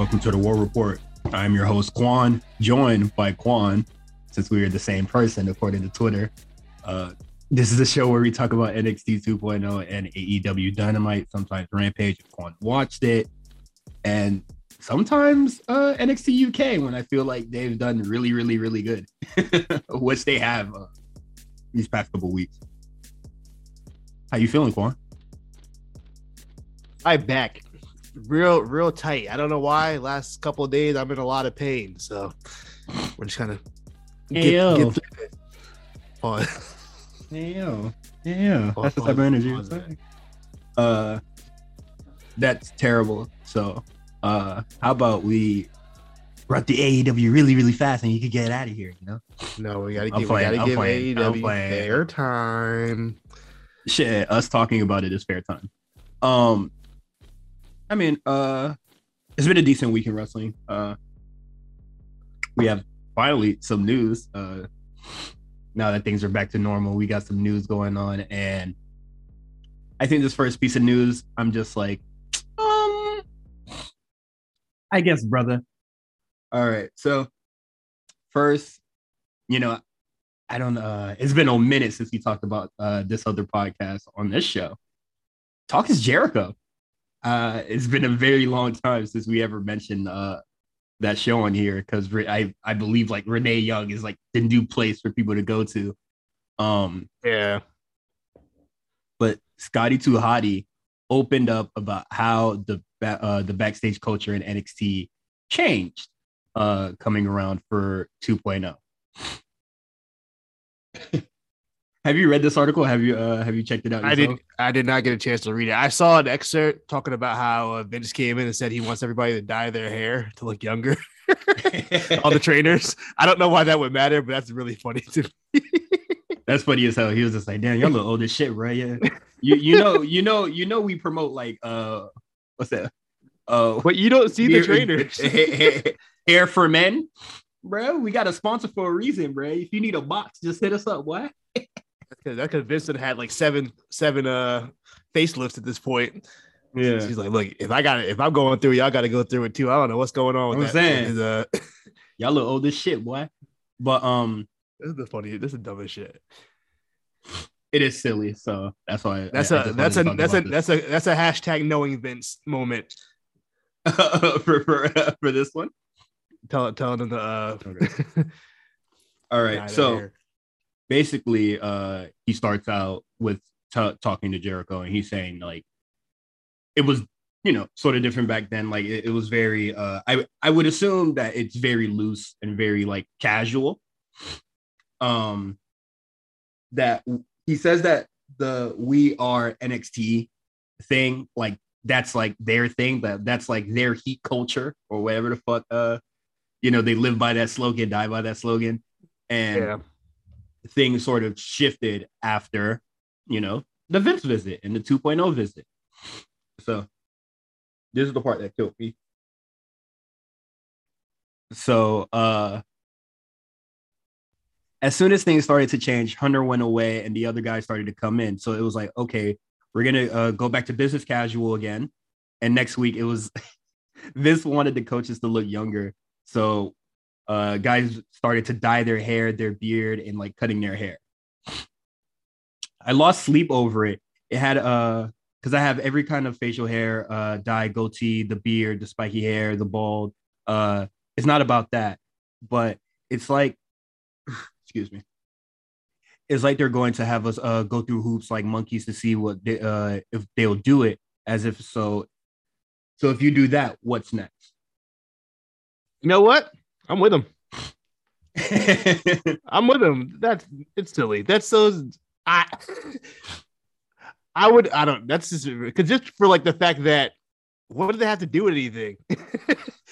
Welcome to the War Report. I'm your host Quan, joined by Quan, since we are the same person according to Twitter. Uh, this is a show where we talk about NXT 2.0 and AEW Dynamite, sometimes Rampage if Quan watched it, and sometimes uh, NXT UK when I feel like they've done really, really, really good, which they have uh, these past couple weeks. How you feeling, Quan? My back, real, real tight. I don't know why. Last couple of days, I'm in a lot of pain, so we're just kind of Hey, yo. get through this. Fun. Yeah, yeah. Pause, That's the type of energy. pause. Uh, that's terrible. So, uh, how about we run the AEW really, really fast, and you could get out of here. You know, No, we gotta give, playing, we I'm gotta give playing, AEW their time. shit. Us talking about it is fair time. Um, I mean, uh, it's been a decent week in wrestling. Uh, we have finally some news. Uh, now that things are back to normal, we got some news going on, and I think this first piece of news, I'm just like, um, I guess, brother. All right, so first, you know, I don't. uh It's been a minute since we talked about uh this other podcast on this show. Talk is Jericho. Uh, it's been a very long time since we ever mentioned uh that show on here because I I believe like Renee Young is like the new place for people to go to. Um, Yeah. but Scotty Too Hottie opened up about how the ba- uh, the backstage culture in NXT changed uh, coming around for 2.0. have you read this article? Have you uh, have you checked it out? I did. I did not get a chance to read it. I saw an excerpt talking about how uh, Vince came in and said he wants everybody to dye their hair to look younger. All the trainers. I don't know why that would matter, but that's really funny to me. That's funny as hell. He was just like, "Damn, y'all look old as shit, right? Yeah, you you know you know you know we promote like uh what's that? Uh, But you don't see the trainers. hair, hair for men, bro. We got a sponsor for a reason, bro. If you need a box, just hit us up. What? Because Vincent had like seven seven uh facelifts at this point. Yeah, He's like, look, if I got it, if I'm going through, y'all got to go through it too. I don't know what's going on with I'm that. saying. Uh, y'all look old as shit, boy. But um, this is the funny. This is dumb as shit. it is silly, so that's why. I- That's I a just that's a that's a that's a that's a hashtag knowing Vince moment. for for for this one. Tell telling him to uh. All dye right, so. hair. Basically uh he starts out with t- talking to jericho and he's saying like it was you know sort of different back then. Like it, it was very uh i i would assume that it's very loose and very like casual. Um that he says that the we are nxt thing like that's like their thing that that's like their heat culture or whatever the fuck uh you know they live by that slogan die by that slogan. And yeah, things sort of shifted after, you know, the Vince visit and the 2.0 visit. So this is the part that killed me. So uh as soon as things started to change, Hunter went away and the other guy started to come in. So it was like, okay, we're gonna uh, go back to business casual again. And next week it was Vince wanted the coaches to look younger. So uh, guys started to dye their hair, their beard, and like cutting their hair. I lost sleep over it. It had uh because I have every kind of facial hair, uh, dye, goatee, the beard, the spiky hair, the bald. Uh, it's not about that, but it's like, excuse me, it's like they're going to have us uh go through hoops like monkeys to see what they, uh if they'll do it as if so. So if you do that, what's next? you know what? I'm with him. I'm with him. That's it's silly. That's so I I would I don't that's just because just for like the fact that what do they have to do with anything?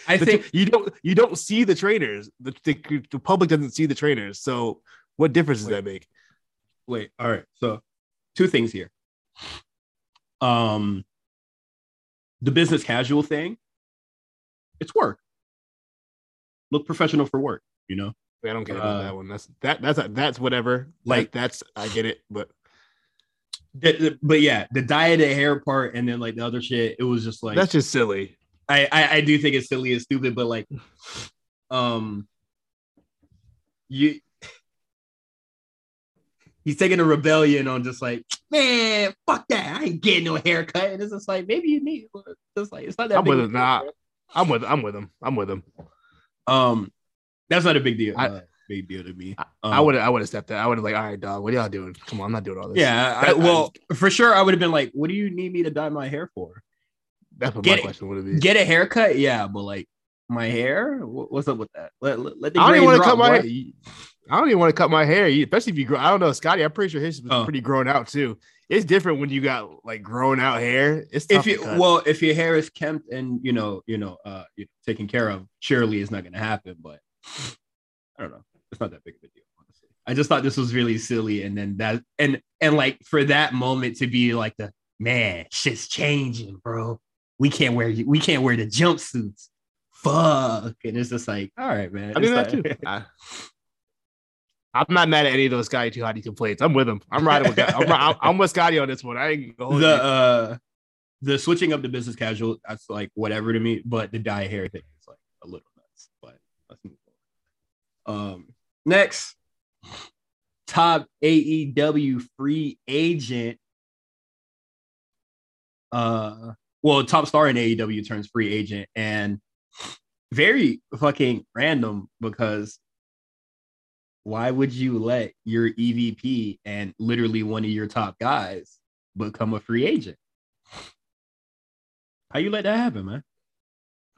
I think you don't you don't see the trainers. The, the, the public doesn't see the trainers. So what difference does that make? wait all right so two things here um the business casual thing it's work look professional for work you know I don't care Uh, about that one. That's that that's that's whatever. like- that's I get it, but The- the- but yeah the dye of the hair part and then like the other shit it was just like that's just silly. I, I I do think it's silly and stupid, but like, um, you he's taking a rebellion on just like, man, fuck that. I ain't getting no haircut. And it's just like, maybe you need just like it's not that I'm with him. Nah. I'm with I'm with him. I'm with him. Um, that's not a big deal. I- uh, big deal to me. I- Um, I would I would have stepped out. I would have like, all right, dog, what are y'all doing? Come on, I'm not doing all this. Yeah, I, well, for sure, I would have been like, "What do you need me to dye my hair for? that's what get my question would have been. Get a haircut? Yeah, but like my hair, what's up with that? Let, let, let I don't even want to cut my hair. I don't even want to cut my hair, especially if you grow. I don't know, Scotty. I'm pretty sure his was Oh. pretty grown out too. It's different when you got like grown out hair. It's tough If you well, if your hair is kempt and you know, you know, uh, you know, taken care of, surely it's not going to happen. But I don't know. It's not that big of a deal, honestly. I just thought this was really silly, and then that, and and like for that moment to be like the man, shit's changing, bro. We can't wear we can't wear the jumpsuits. Fuck, and it's just like, all right, man. I mean that like- too. I, I'm not mad at any of those Scotty too hottie complaints. I'm with him. I'm riding with. I'm, I'm, I'm with Scotty on this one. I ain't gonna the uh the switching up to business casual that's like whatever to me but the dye hair thing is like a little nuts but let's move on um next top aew free agent uh well top star in aew turns free agent and very fucking random because why would you let your evp and literally one of your top guys become a free agent how you let that happen, man?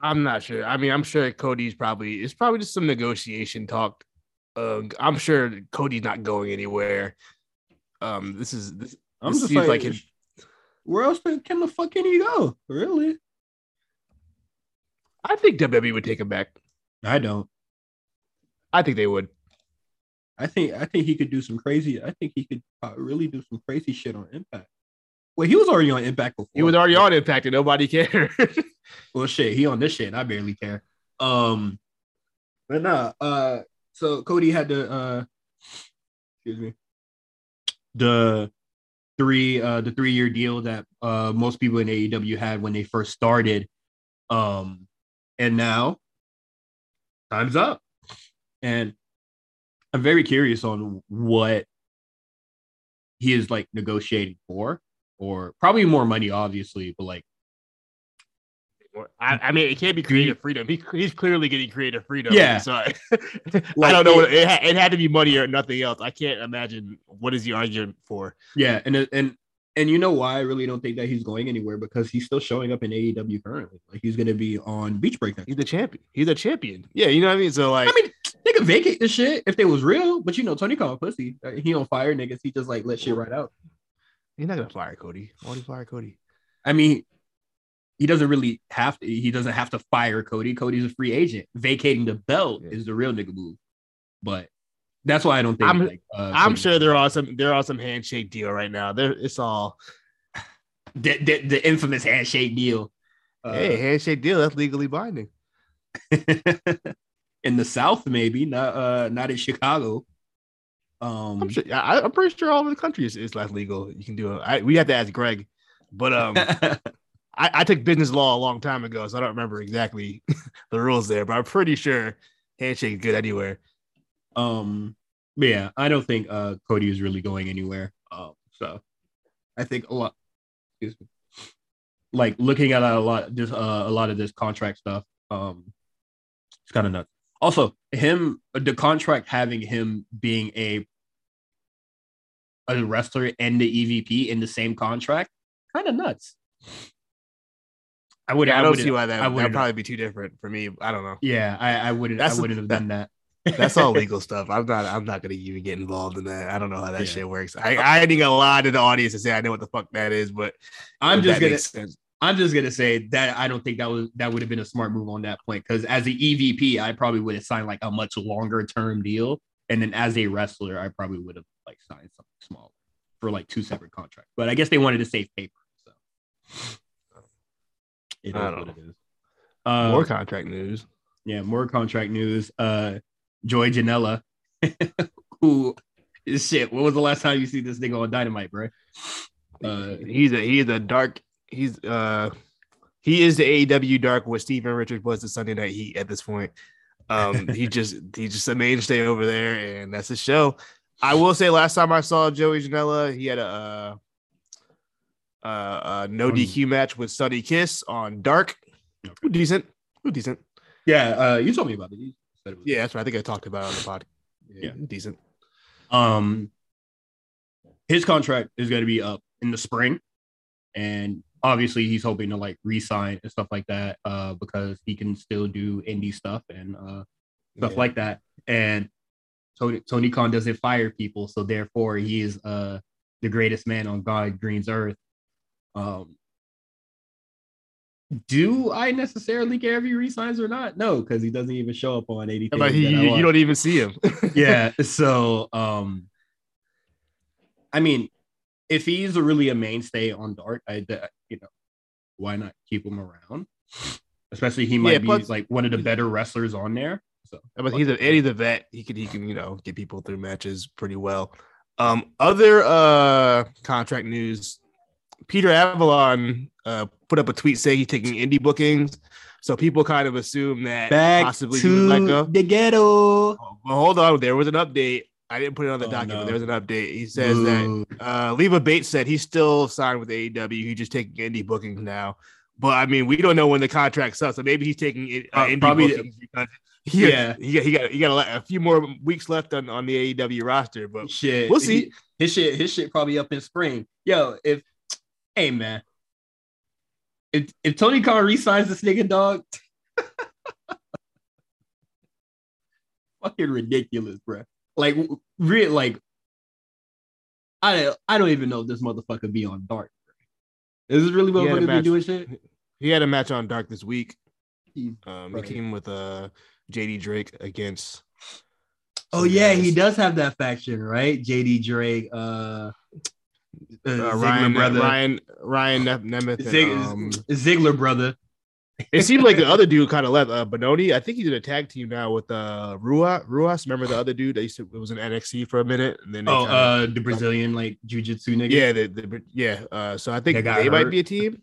I'm not sure. I mean, I'm sure Cody's probably it's probably just some negotiation talk. Uh, I'm sure Cody's not going anywhere. Um, this is this. I'm This just seems like, like it- where else can the fuck can he go? Really? I think WWE would take him back. I don't. I think they would. I think I think he could do some crazy. I think he could uh, really do some crazy shit on Impact. Well, he was already on Impact before. He was already on Impact and nobody cared. Well, shit, he on this shit. And I barely care. Um, but nah. Uh, so Cody had the uh, excuse me, the three uh the three year deal that uh most people in AEW had when they first started. Um, and now time's up, and I'm very curious on what he is like negotiating for, or probably more money, obviously, but like. I, I mean, it can't be creative freedom. He, he's clearly getting creative freedom. Yeah. So I, I don't know. it- it, it had to be money or nothing else. I can't imagine what is he arguing for. Yeah, and uh, and and you know why I really don't think that he's going anywhere because he's still showing up in AEW currently. Like he's gonna be on Beach Break next. He's a champion. He's a champion. Yeah, you know what I mean. So like, I mean, they could vacate the shit if they was real, but you know Tony Khan pussy. He don't fire niggas. He just like let shit right out. he's not gonna fire Cody. Why would he fire Cody? I mean, he doesn't really have to. He doesn't have to fire Cody. Cody's a free agent. Vacating the belt Yeah. is the real nigga move. But that's why I don't think. I'm- like, uh, I'm sure they're on some they're on some handshake deal right now. There, it's all the, the, the infamous handshake deal. Uh, hey handshake deal. That's legally binding. in the South, maybe not. Uh, not in Chicago. Um, I'm sure. I, I'm pretty sure all over the country is, is less legal. You can do it. I, we have to ask Greg, but um, I, I took business law a long time ago, so I don't remember exactly the rules there. But I'm pretty sure handshake is good anywhere. um, yeah, I don't think uh Cody is really going anywhere. Um, so I think a lot. Excuse me. Like looking at a lot, this uh, a lot of this contract stuff. Um, it's kind of nuts. Also, him the contract having him being a a wrestler and the EVP in the same contract, kind of nuts. I would. Yeah, I don't wouldn't- see why that that'd probably be too different for me. I don't know. Yeah, I, I wouldn't. That's- I wouldn't have that- done that. That's all legal stuff. I'm not. I'm not gonna even get involved in that. I don't know how that Yeah. shit works. I, I ain't gonna lie to the audience and say I know what the fuck that is, but I'm just gonna. I'm just gonna say that I don't think that was that would have been a smart move on that point because as the EVP, I probably would have signed like a much longer term deal, and then as a wrestler, I probably would have like signed something small for like two separate contracts. But I guess they wanted to save paper, so it is I don't what know. it is. Uh, More contract news. yeah, more contract news. Uh, Joey Janela, who is shit. When was the last time you see this nigga on Dynamite, bro? Uh, he's a he's a dark. He's uh he is the AEW Dark what Steven Richards was the Sunday Night Heat at this point. Um, he just he's just a mainstay over there, and that's his show. I will say, last time I saw Joey Janela, he had a, uh, uh, no DQ match with Sunny Kiss on Dark. Decent, decent. Yeah, uh, you told me about it. You said it was- Yeah, that's what I think I talked about it on the pod. Yeah. decent. Um, his contract is going to be up in the spring, and obviously he's hoping to like re-sign and stuff like that, uh, because he can still do indie stuff and uh stuff Yeah. like that. And Tony Tony Khan doesn't fire people, so therefore he is uh the greatest man on God Green's earth. Um, do I necessarily care if he resigns or not? No, because he doesn't even show up on anything. Like he, that I you, you don't even see him. yeah so um i mean if he's a really a mainstay on Dark, i you know why not keep him around especially he might Yeah, be plus- like one of the better wrestlers on there so but he's a and he's a vet. He can he can you know get people through matches pretty well. Um, other uh contract news: Peter Avalon uh put up a tweet saying he's taking indie bookings, so people kind of assume that back possibly he was let go. the ghetto Oh, Well, hold on, there was an update. I didn't put it on the Oh, document. no. There was an update. He says that uh, Leva Bates said he's still signed with AEW. He's just taking indie bookings now. But I mean, we don't know when the contract's up, so maybe he's taking it- uh, Uh, indie probably- bookings because he, Yeah. he got he got he got a, a few more weeks left on, on the AEW roster. But shit We'll see. He- his shit his shit probably up in spring yo if hey man if if tony khan resigns this nigga dog fucking ridiculous bro like real like i i don't even know if this motherfucker be on dark is this really He had a motherfucker be doing shit he had a match on Dark this week. He- Um, Right. he came with uh JD Drake against. oh yeah guys. he does have that faction right jd drake uh, uh, Uh, Ryan, brother Ryan, Ryan Nem- Nemeth. and, Zig- um, Ziggler brother It seemed like the other dude kind of left. Uh, Bononi, I think he did a tag team now with uh Rua. Ruas, remember the other dude that used to it was in NXT for a minute, and then Oh, kinda- uh, the Brazilian like jujitsu nigga. yeah, the, the yeah. Uh, so I think they might be a team.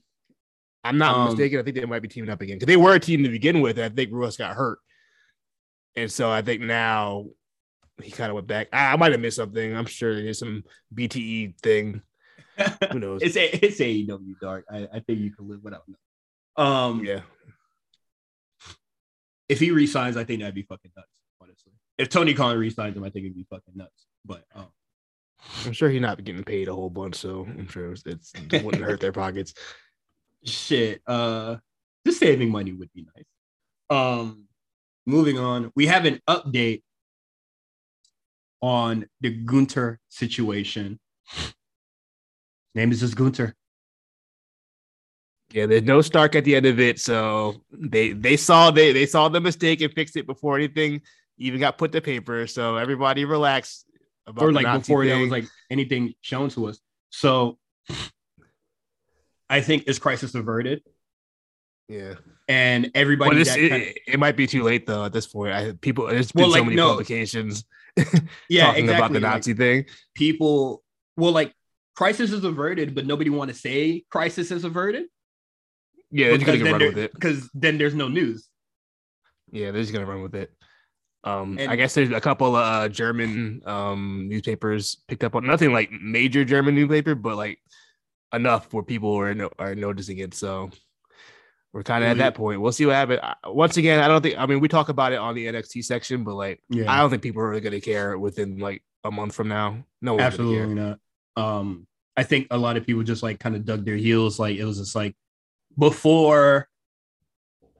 I'm not Um, mistaken. I think they might be teaming up again because they were a team to begin with. I think Ruas got hurt, and so I think now he kind of went back. I, I might have missed something. I'm sure there's some BTE thing. Who knows? it's a, it's AEW dark. I, I think you can live without that. Um, yeah, if he resigns, I think that'd be fucking nuts. Honestly, if Tony Khan resigns him, I think it'd be fucking nuts. But um, I'm sure he's not getting paid a whole bunch, so I'm sure it's, it's it wouldn't hurt their pockets. shit, uh, just saving money would be nice. Um, moving on, we have an update on the Gunther situation. Name is just Gunther. Yeah, there's no Stark at the end of it, so they they saw they they saw the mistake and fixed it before anything even got put to paper. So everybody relax about or like Nazi before there was like anything shown to us. So I think it's crisis averted, yeah. and everybody it's, that it, kinda- it might be too late though at this point. I people there's been Well, so many no. publications yeah, talking exactly. about the like, Nazi thing. people, well, like crisis is averted, but nobody want to say crisis is averted Yeah, they're just gonna run with it. because then there's no news. Yeah, they're just gonna run with it. Um, I guess there's a couple of uh, German um, newspapers picked up on nothing like major German newspaper, but like enough where people are no, are noticing it. So we're kind of at that point. We'll see what happens. Once again, I don't think. I mean, we talk about it on the NXT section, but like, Yeah, I don't think people are really gonna care within like a month from now. No one's gonna care. absolutely not. Um, I think a lot of people just like kind of dug their heels. Like it was just like before,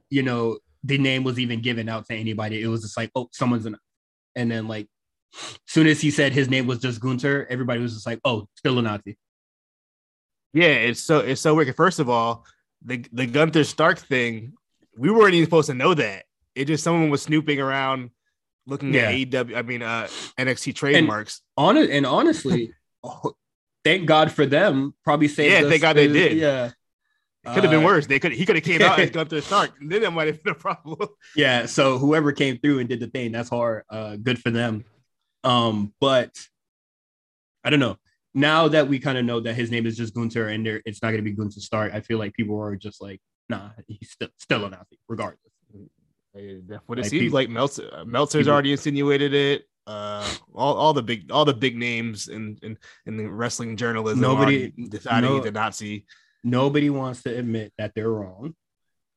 you know, the name was even given out to anybody. It was just like, oh, someone's an, and then like, soon as he said his name was just Gunther, everybody was just like, oh, still a Nazi. Yeah, it's so it's so weird. First of all, the the Gunther Stark thing, we weren't even supposed to know that. It just someone was snooping around, looking Yeah. at AEW. I mean, uh, NXT trademarks. On it, and honestly, oh, thank God for them. Probably saved. Yeah, us thank God they did. Yeah, could have been Uh, worse. They could he could have came out as Gunther Stark. Then that might have been a problem. yeah so whoever came through and did the thing that's hard uh good for them um but i don't know now that we kind of know that his name is just gunther and there it's not going to be gunther stark i feel like people are just like nah, he's still still announcing regardless. That's what it like seems people, like. Meltzer, Meltzer's people, already insinuated it. Uh, all, all the big all the big names in in, in the wrestling journalism nobody deciding no, the Nazi. Nobody wants to admit that they're wrong,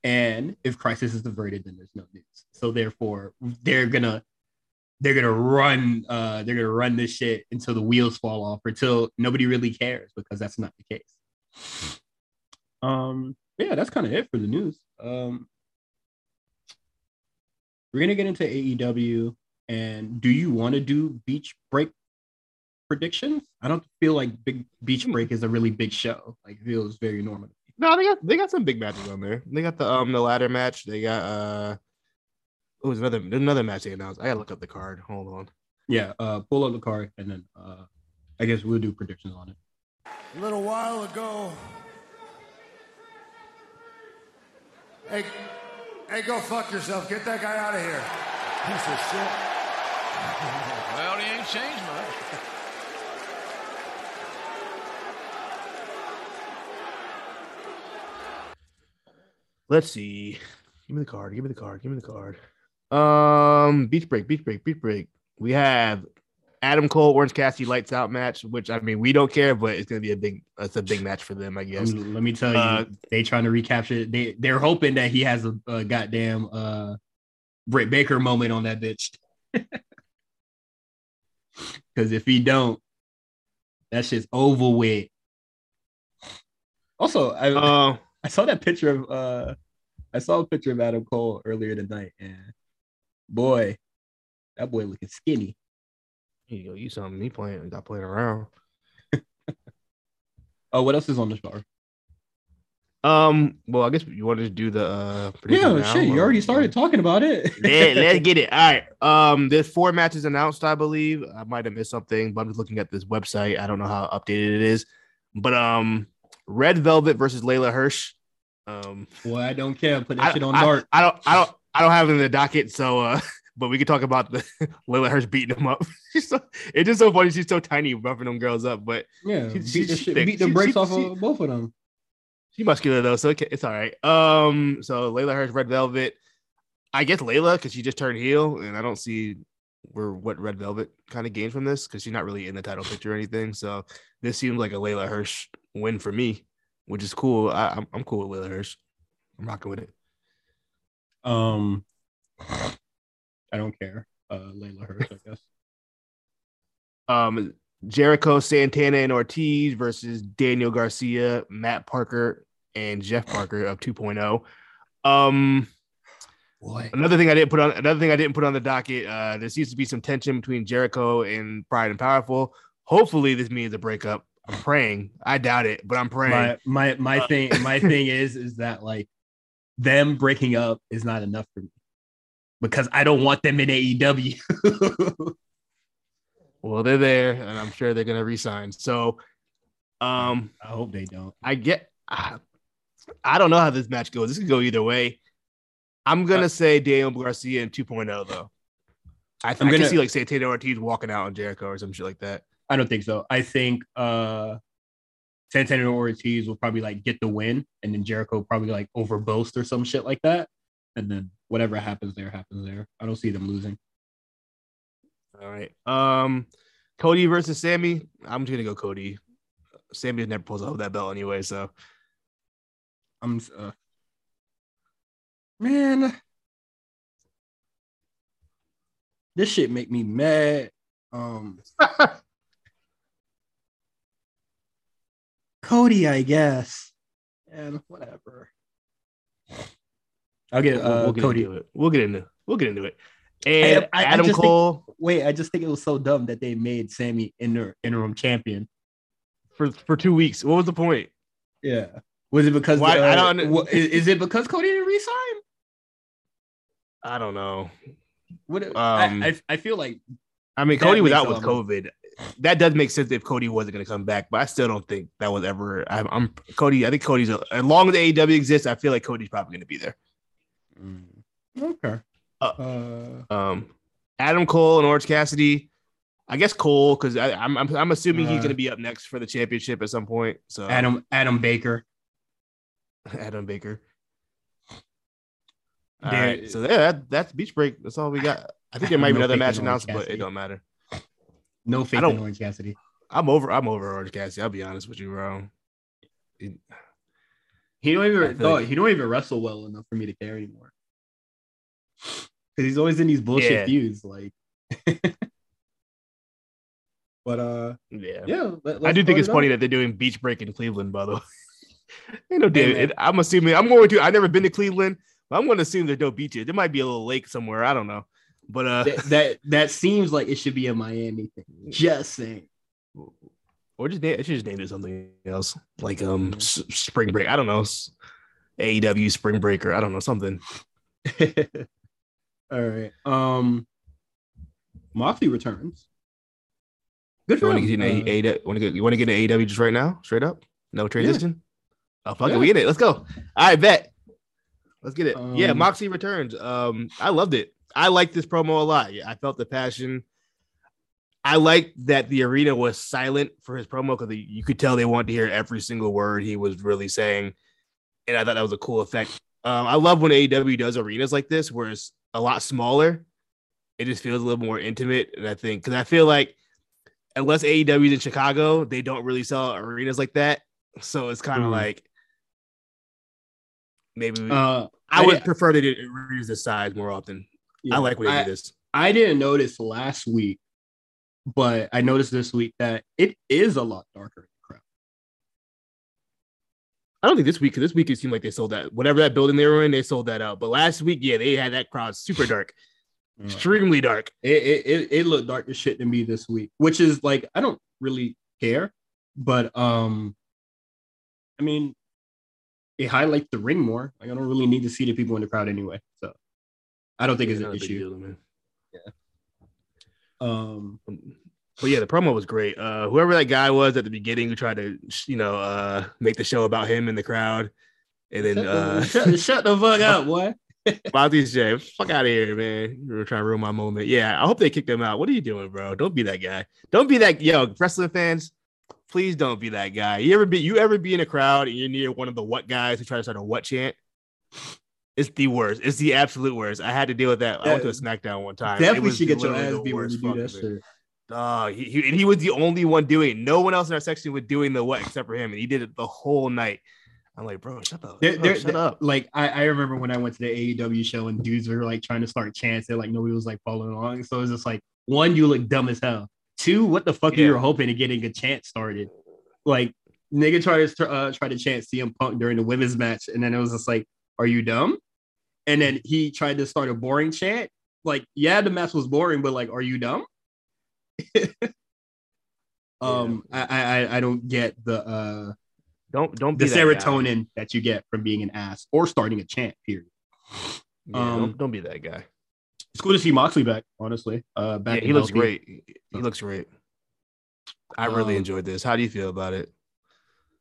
and if crisis is averted, then there's no news. So therefore, they're gonna they're gonna run uh they're gonna run this shit until the wheels fall off or until nobody really cares because that's not the case. Um, yeah, that's kind of it for the news. Um, we're gonna get into AEW. And do you want to do beach break predictions? I don't feel like Big Beach Break is a really big show. Like it feels very normal. No, they got they got some big matches on there. They got the um the ladder match. They got uh oh, was another another match they announced. I gotta look up the card. Hold on. Yeah, uh pull up the card and then uh I guess we'll do predictions on it. A little while ago. Hey, hey, go fuck yourself. Get that guy out of here. Piece of shit. well, he ain't changed much. Let's see. Give me the card. Give me the card. Give me the card. Um, beach break, beach break, beach break. We have Adam Cole, Orange Cassidy lights out match, which I mean we don't care, but it's gonna be a big it's a big match for them, I guess. Let me tell uh, you, they trying to recapture they they're hoping that he has a, a goddamn uh Britt Baker moment on that bitch. Because if he don't, that shit's over with. Also, I uh, I saw that picture of uh I saw a picture of Adam Cole earlier tonight, and boy, that boy looking skinny. You go, you saw me playing, got playing around. oh, what else is on the show? Um, well, I guess you wanted to do the uh yeah, shit. You already started talking about it. yeah, let's get it. All right. Um, there's four matches announced, I believe. I might have missed something, but I'm just looking at this website. I don't know how updated it is. But um, Red Velvet versus Leyla Hirsch. Um, well, I don't care. Put that I, shit on I, dark. I, I don't. I don't. I don't have it in the docket, so uh, but we could talk about the Leyla Hirsch beating them up. so, it's just so funny. She's so tiny, roughing them girls up. But yeah, she, beat, the, shit, beat the brakes off of both of them. She muscular though, so it's all right. Um, so Leyla Hirsch, Red Velvet. I guess Leyla because she just turned heel, and I don't see where what Red Velvet kind of gained from this because she's not really in the title picture or anything. So this seems like a Leyla Hirsch win for me, which is cool. I, am I'm, I'm cool with Leyla Hirsch. I'm rocking with it. Um, I don't care. Uh, Leyla Hirsch, I guess. Um, Jericho, Santana, and Ortiz versus Daniel Garcia, Matt Parker, and Jeff Parker of 2.0. Um, Boy. Another thing I didn't put on another thing I didn't put on the docket. Uh, there seems to be some tension between Jericho and Pride and Powerful. Hopefully, this means a breakup. I'm praying. I doubt it, but I'm praying. My my, my uh, thing my thing is is that like them breaking up is not enough for me because I don't want them in AEW. Well, they're there, and I'm sure they're gonna resign. So, um, I hope they don't. I get. I, I don't know how this match goes. This could go either way. I'm gonna uh, say Daniel Garcia in 2.0 though. I, I gonna, can see like Santana Ortiz walking out on Jericho or some shit like that. I don't think so. I think uh Santana Ortiz will probably like get the win, and then Jericho probably like overboast or some shit like that, and then whatever happens there happens there. I don't see them losing. All right. Um, Cody versus Sammy. I'm just gonna go Cody. Sammy has never pulls out that belt anyway, so I'm uh, man. This shit make me mad. Um Cody, I guess. And whatever. I'll get uh we'll, we'll get Cody. Into it. We'll get into we'll get into it. And I, I, Adam I Cole. Think, wait, I just think it was so dumb that they made Sammy inter, interim champion for for two weeks. What was the point? Yeah, was it because Why, uh, I don't? Is, is, it because Cody didn't resign? I don't know. What um, I, I feel like. I mean, Cody was out with COVID. That does make sense if Cody wasn't going to come back, but I still don't think that was ever. I'm, I'm Cody. I think Cody's a, as long as AEW exists, I feel like Cody's probably going to be there. Mm, okay. Uh, um, Adam Cole and Orange Cassidy. I guess Cole because I'm, I'm I'm assuming uh, he's going to be up next for the championship at some point. So Adam Adam Baker. Adam Baker. All There- right, so yeah, that, that's beach break. That's all we got. I think there might be another match announced, but it don't matter. No faith in Orange Cassidy. I'm over. I'm over Orange Cassidy. I'll be honest with you, bro. It- He don't even no, like- he don't even wrestle well enough for me to care anymore. Because he's always in these bullshit Yeah. feuds, like. but uh, yeah. yeah, let, I do think it's it funny that they're doing beach break in Cleveland, by the way. Ain't no Hey, it- I'm assuming I'm going to. I've never been to Cleveland, but I'm going to assume there's no beaches. There might be a little lake somewhere. I don't know, but uh, that, that that seems like it should be a Miami thing. Just saying. or just name, it should just name it something else, like um s- spring break. I don't know, s- AEW spring breaker. I don't know something. All right. Um, Moxley returns. Good You for want to him. get an Uh, AEW? Want to get? You want to get an AEW just right now, straight up? No transition. Oh fuck Yeah. it, we in it. Let's go. All right, bet. Let's get it. yeah, Um, Moxie returns. Um, I loved it. I liked this promo a lot. I felt the passion. I liked that the arena was silent for his promo because you could tell they wanted to hear every single word he was really saying, and I thought that was a cool effect. Um, I love when AEW does arenas like this, where it's a lot smaller. It just feels a little more intimate, and I think because I feel like unless AEW is in Chicago, they don't really sell arenas like that. So it's kind of Mhm. like maybe uh, I I would did- prefer to do arenas this size more often. Yeah, I like when I, do this. I didn't notice last week, but I noticed this week that it is a lot darker in the crowd. I don't think this week because this week it seemed like they sold that whatever that building they were in, they sold that out. But last week, yeah, they had that crowd super dark, extremely dark. It, it it it looked dark as shit to me this week, which is like I don't really care, but um, I mean, it highlights the ring more. Like I don't really need to see the people in the crowd anyway, I don't think it's Not an issue. deal, man. Um, But yeah, the promo was great. Uh, whoever that guy was at the beginning who tried to, you know, uh, make the show about him in the crowd, and then shut, uh, the, shut, shut the fuck up, boy. Monty J, fuck out of here, man. You were trying to ruin my moment. Yeah, I hope they kicked him out. What are you doing, bro? Don't be that guy. Don't be that yo, wrestling fans. Please don't be that guy. You ever be you ever be in a crowd and you're near one of the what guys who try to start a what chant? It's the worst. It's the absolute worst. I had to deal with that. I went to a SmackDown one time. It Definitely should get your ass beat when you do that shit. Dog, he, he, and he was the only one doing it. No one else in our section was doing the what except for him, and he did it the whole night. I'm like, bro, shut up. There- Shut, there- up, shut up. Like I, I remember when I went to the AEW show and dudes were like trying to start chants and like nobody was like following along. So it was just like one, you look dumb as hell. Two, what the fuck Yeah. you were hoping to getting a chant started? Like nigga tried to uh, try to chant CM Punk during the women's match, and then it was just like, are you dumb? And then he tried to start a boring chant. Like, yeah, the match was boring, but like, are you dumb? um, I, I I don't get the uh Don't don't the be that serotonin that you get from being an ass or starting a chant. Period. Yeah, Um, don't, don't be that guy. It's cool to see Moxley back. Honestly, uh, back. Yeah, he looks healthy. great. He looks great. I really Um, enjoyed this. How do you feel about it?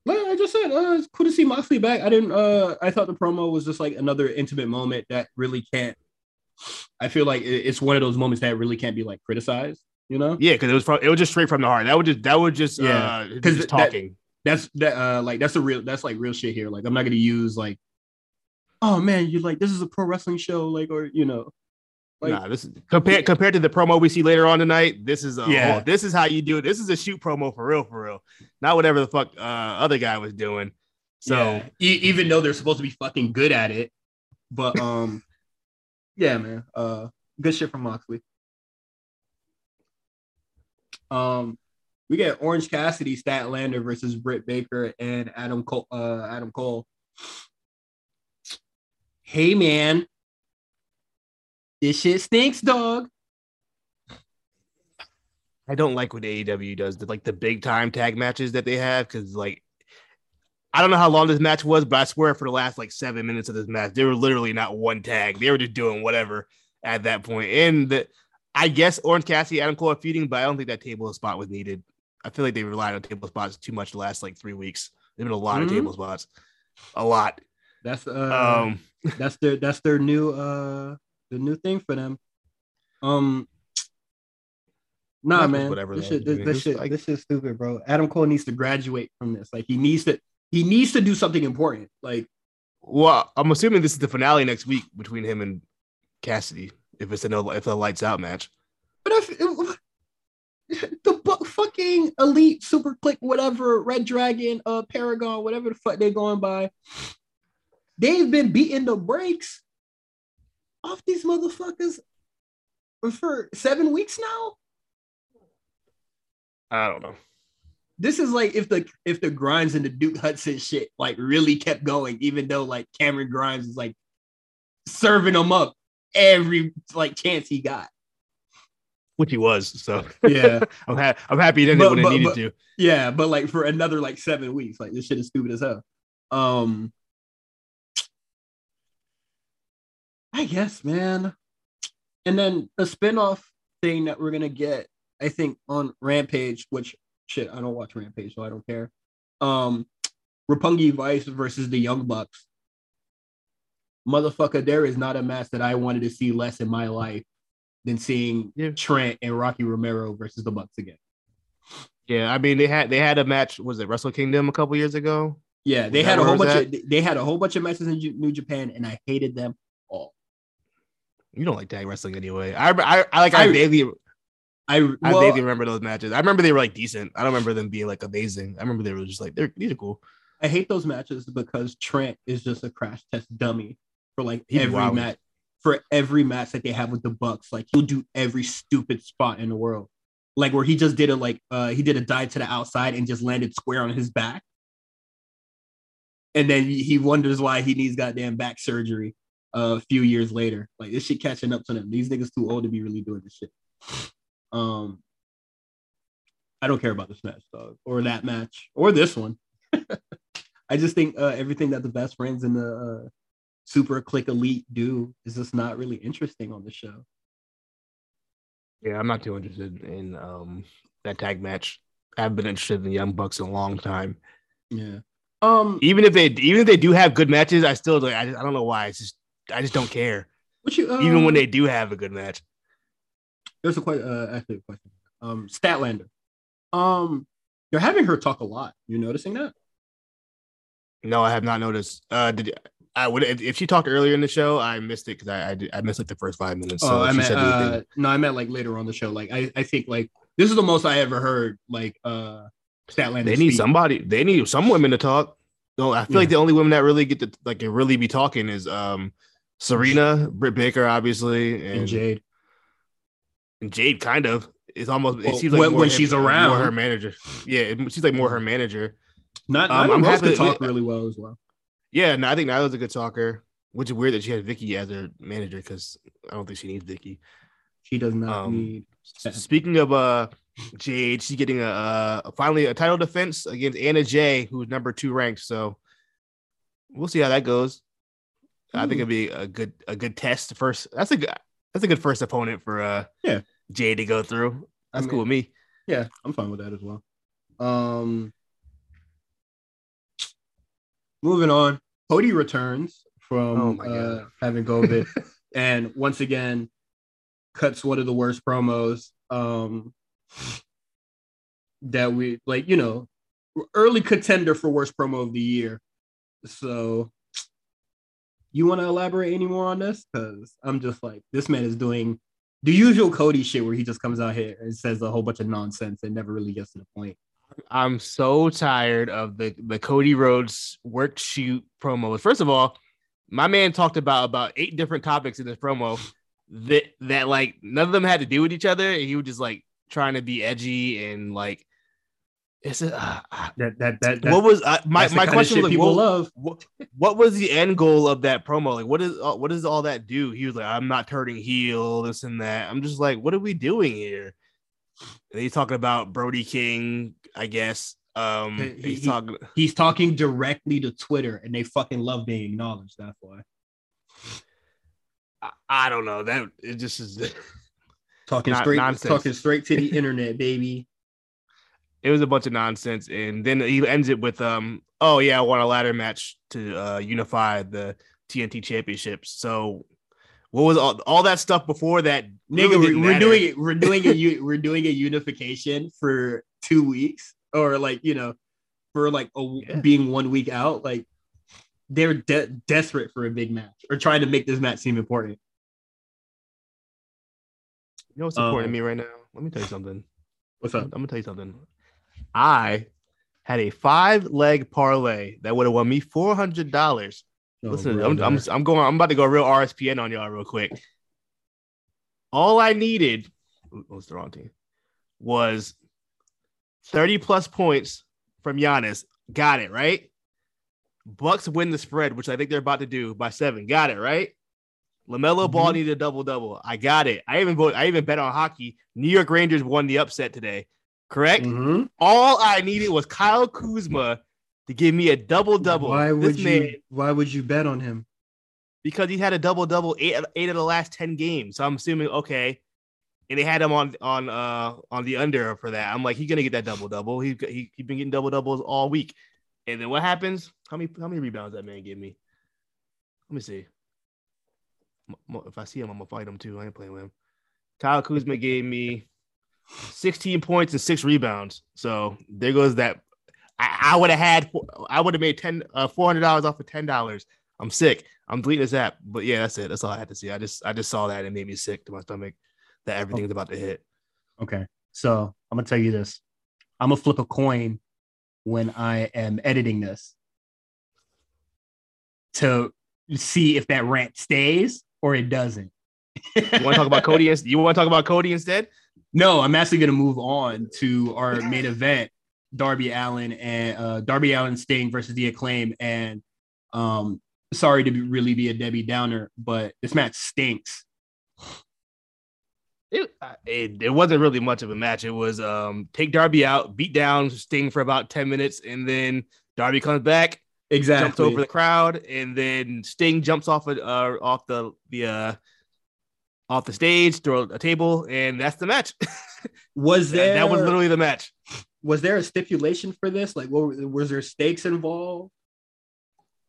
Like I just said, uh, it's cool to see Moxley back. I didn't. Uh, I thought the promo was just like another intimate moment that really can't. I feel like it's one of those moments that really can't be like criticized. You know, Yeah, because it was from, it was just straight from the heart. That would just that would just Yeah, yeah, 'cause just that- talking. that's that. Uh, like that's a real. That's like real shit here. Like I'm not gonna use like, oh man, you like this is a pro wrestling show, like or you know, like nah, this is compared compared to the promo we see later on tonight. This is a Yeah. whole- this is how you do it. This is a shoot promo for real, for real. Not whatever the fuck uh, other guy was doing. So Yeah. E- even though they're supposed to be fucking good at it, but um, yeah, man, uh, good shit from Moxley. Um, we get Orange Cassidy, Statlander versus Britt Baker and Adam Cole. Uh, Adam Cole. Hey man, this shit stinks, dog. I don't like what AEW does, the, like the big time tag matches that they have, because like I don't know how long this match was, but I swear for the last like seven minutes of this match, they were literally not one tag. They were just doing whatever at that point. And the, I guess Orange Cassidy, Adam Cole are feeding, but I don't think that table spot was needed. I feel like they relied on table spots too much the last like three weeks. There's been a lot Mhm. of table spots, a lot. That's uh, Um, that's their that's their new uh the new thing for them. Um Nah, man. whatever this shit, this, this shit, like- this shit's stupid, bro. Adam Cole needs to graduate from this. Like he needs to, he needs to do something important. Like Well, I'm assuming this is the finale next week between him and Cassidy. If it's a no, if a lights out match. But if the bu- fucking elite super clique, whatever, Red Dragon, uh, Paragon, whatever the fuck they're going by, they've been beating the brakes off these motherfuckers for seven weeks now. I don't know. This is like if the if the Grimes and the Duke Hudson shit like really kept going, even though like Cameron Grimes is like serving them up every like chance he got. Which he was. So Yeah. I'm, ha- I'm happy he didn't But- when he but- needed but- to. Yeah, but like for another like seven weeks, like this shit is stupid as hell. Um, I guess, man. And then the spinoff thing that we're gonna get, I think, on Rampage, which shit, I don't watch Rampage, so I don't care. Um, Roppongi Vice versus the Young Bucks. Motherfucker, there is not a match that I wanted to see less in my life than seeing Yeah. Trent and Rocky Romero versus the Bucks again. Yeah, I mean they had they had a match. Was it Wrestle Kingdom a couple years ago? Yeah, they had a whole bunch it of they had a whole bunch of matches in New Japan, and I hated them. You don't like tag wrestling anyway. I I, I like I, I- vaguely I I well, vaguely remember those matches. I remember they were like decent. I don't remember them being like amazing. I remember they were just like they're these are cool. I hate those matches because Trent is just a crash test dummy for like He'd every wild. match for every match that they have with the Bucks. Like he'll do every stupid spot in the world. Like where he just did a like uh he did a dive to the outside and just landed square on his back. And then he wonders why he needs goddamn back surgery a few years later. Like this shit catching up to them. These niggas too old to be really doing this shit. Um I don't care about this match, dog, or that match, or this one. I just think uh, everything that the best friends in the uh, Super Clique Elite do is just not really interesting on the show. Yeah, I'm not too interested in um that tag match. I've been interested in Young Bucks in a long time. Yeah. Um. Even if they even if they do have good matches, I still like I, I don't know why. It's just I just don't care. What you? Uh, Even when they do have a good match. there's a question. Uh, actually, a question. Um, Statlander. Um, you're having her talk a lot. You noticing that? No, I have not noticed. Uh, did I would if if she talked earlier in the show, I missed it because I, I did- I missed like the first five minutes. So oh, I meant. Uh, no, I meant like later on the show. Like I, I think like this is the most I ever heard. Like uh, Statlander. they need speak. somebody. They need some women to talk. No, I feel like the only women that really get to like can really be talking is um Serena, Britt Baker, obviously, and, and Jade. and Jade. Kind of. It's almost. It seems like when- when him- she's more around. her manager. Yeah, it seems like more her manager. Not. Um, Nyla I'm happy to talk really well as well. Yeah, no, I think Nyla's a good talker. Which is weird that she had Vickie as her manager because I don't think she needs Vickie. She does not Um, need. Speaking of uh Jade, she's getting a uh, finally a title defense against Anna Jay, who's number two ranked. So we'll see how that goes. I think Hmm. it'd be a good a good test first. That's a good that's a good first opponent for uh Yeah. Jay to go through. That's I cool with me. Yeah, I'm fine with that as well. Um, moving on, Cody returns Oh from my uh, having COVID, and once again cuts one of the worst promos. Um, that we like, you know, early contender for worst promo of the year. So, you want to elaborate any more on this? Because I'm just like, this man is doing the usual Cody shit where he just comes out here and says a whole bunch of nonsense and never really gets to the point. I'm so tired of the the Cody Rhodes work shoot promos. First of all, my man talked about about eight different topics in this promo that that like none of them had to do with each other. And he was just like trying to be edgy and like it's a, uh, uh, That that that, what was uh, my my question was like, people what, love. what what was the end goal of that promo? Like what is uh, what does all that do? He was like, I'm not turning heel, this and that. I'm just like, what are we doing here? And he's talking about Brody King, I guess. Um, He- he's he- talking. He's talking directly to Twitter, and they fucking love being acknowledged. That's why. I, I don't know that it just is. Talking Not- straight, nonsense. talking straight to the internet, baby. It was a bunch of nonsense, and then he ends it with, "Um, oh yeah, I want a ladder match to uh, unify the TNT championships." So, what was all, all that stuff before that? Nigga, we're, we're doing it. We're doing a we're doing a unification for two weeks, or like you know, for like a, Yeah. being one week out. Like they're de- desperate for a big match or trying to make this match seem important. You know what's important Um, to me right now? Let me tell you something. What's up? I'm gonna tell you something. I had a five leg parlay that would have won me four hundred dollars. Listen, I'm, I'm I'm going. I'm about to go real ESPN on y'all real quick. All I needed ooh, what's the wrong team was thirty plus points from Giannis. Got it right. Bucks win the spread, which I think they're about to do by seven. Got it right. Lamelo Ball Mhm. needed a double double. I got it. I even vote. I even bet on hockey. New York Rangers won the upset today. Correct. Mhm. All I needed was Kyle Kuzma to give me a double double. Why would this you? man Why would you bet on him? because he had a double double eight eight of the last ten games. So I'm assuming okay, and they had him on on uh on the under for that. I'm like he's gonna get that double double. He he he been getting double doubles all week, and then what happens? How many how many rebounds that man give me? Let me see. If I see him, I'm gonna fight him too. I ain't playing with him. Kyle Kuzma gave me 16 points and six rebounds. So there goes that. I, I would have had. I would have made ten uh, four hundred dollars off of ten dollars. I'm sick. I'm deleting this app. But yeah, that's it. That's all I had to see. I just I just saw that and it made me sick to my stomach that everything's about to hit. Okay, so I'm gonna tell you this. I'm gonna flip a coin when I am editing this to see if that rant stays or it doesn't. You want to talk about Cody? You want to talk about Cody instead? No, I'm actually gonna move on to our main event: Darby Allin and uh, Darby Allin Sting versus the Acclaim. And um, sorry to be, really be a Debbie Downer, but this match stinks. It, it it wasn't really much of a match. It was um take Darby out, beat down Sting for about ten minutes, and then Darby comes back, Exactly. jumps over the crowd, and then Sting jumps off of, uh, off the the uh, off the stage, throw a table, and that's the match. was that, there that was literally the match. was there a stipulation for this? Like, what were- was there stakes involved?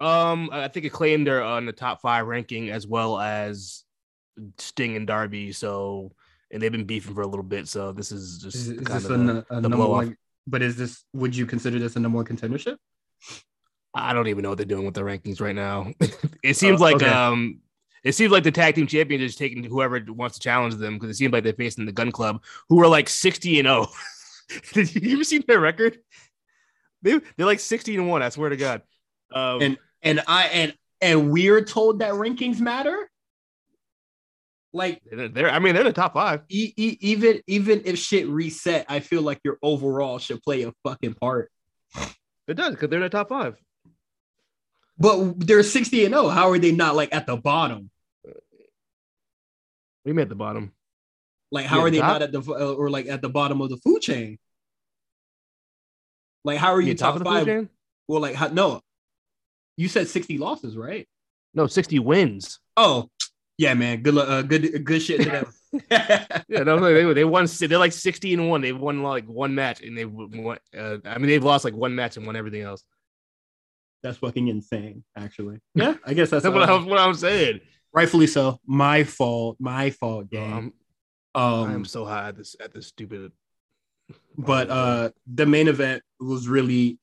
Um, I think it claimed they're on the top five ranking as well as Sting and Darby. So, and they've been beefing for a little bit. So this is just Is, is kind this of a, the- a the number one? But is this? Would you consider this a number one contendership? I don't even know what they're doing with the rankings right now. it seems Oh, like okay. um, it seems like the tag team champions are just taking whoever wants to challenge them because it seems like they're facing the Gun Club, who are like sixty and zero. Did you ever see their record? They they're like sixty and one. I swear to God. Um, And and I and and we're told that rankings matter. Like they're, they're I mean they're the top five. e- e- even even if shit reset, I feel like your overall should play a fucking part. It does because they're in the top five. But they're 60 and 0. How are they not like at the bottom? We made the bottom. Like how Yeah, are they top? not at the uh, or like at the bottom of the food chain? Like how are you, You top, top of the five? food chain? Well, like how, no, you said 60 losses, right? No, sixty wins. Oh, yeah, man. Good, uh, good, good shit to them. Yeah, no, they they won. They're like sixty and one. They've won like one match, and they won. Uh, I mean, they've lost like one match and won everything else. That's fucking insane, actually. Yeah, I guess that's That's what, I'm, what I'm saying. Rightfully so. My fault. My fault. I'm, Um, I'm so high at this at this stupid. but uh the main event was really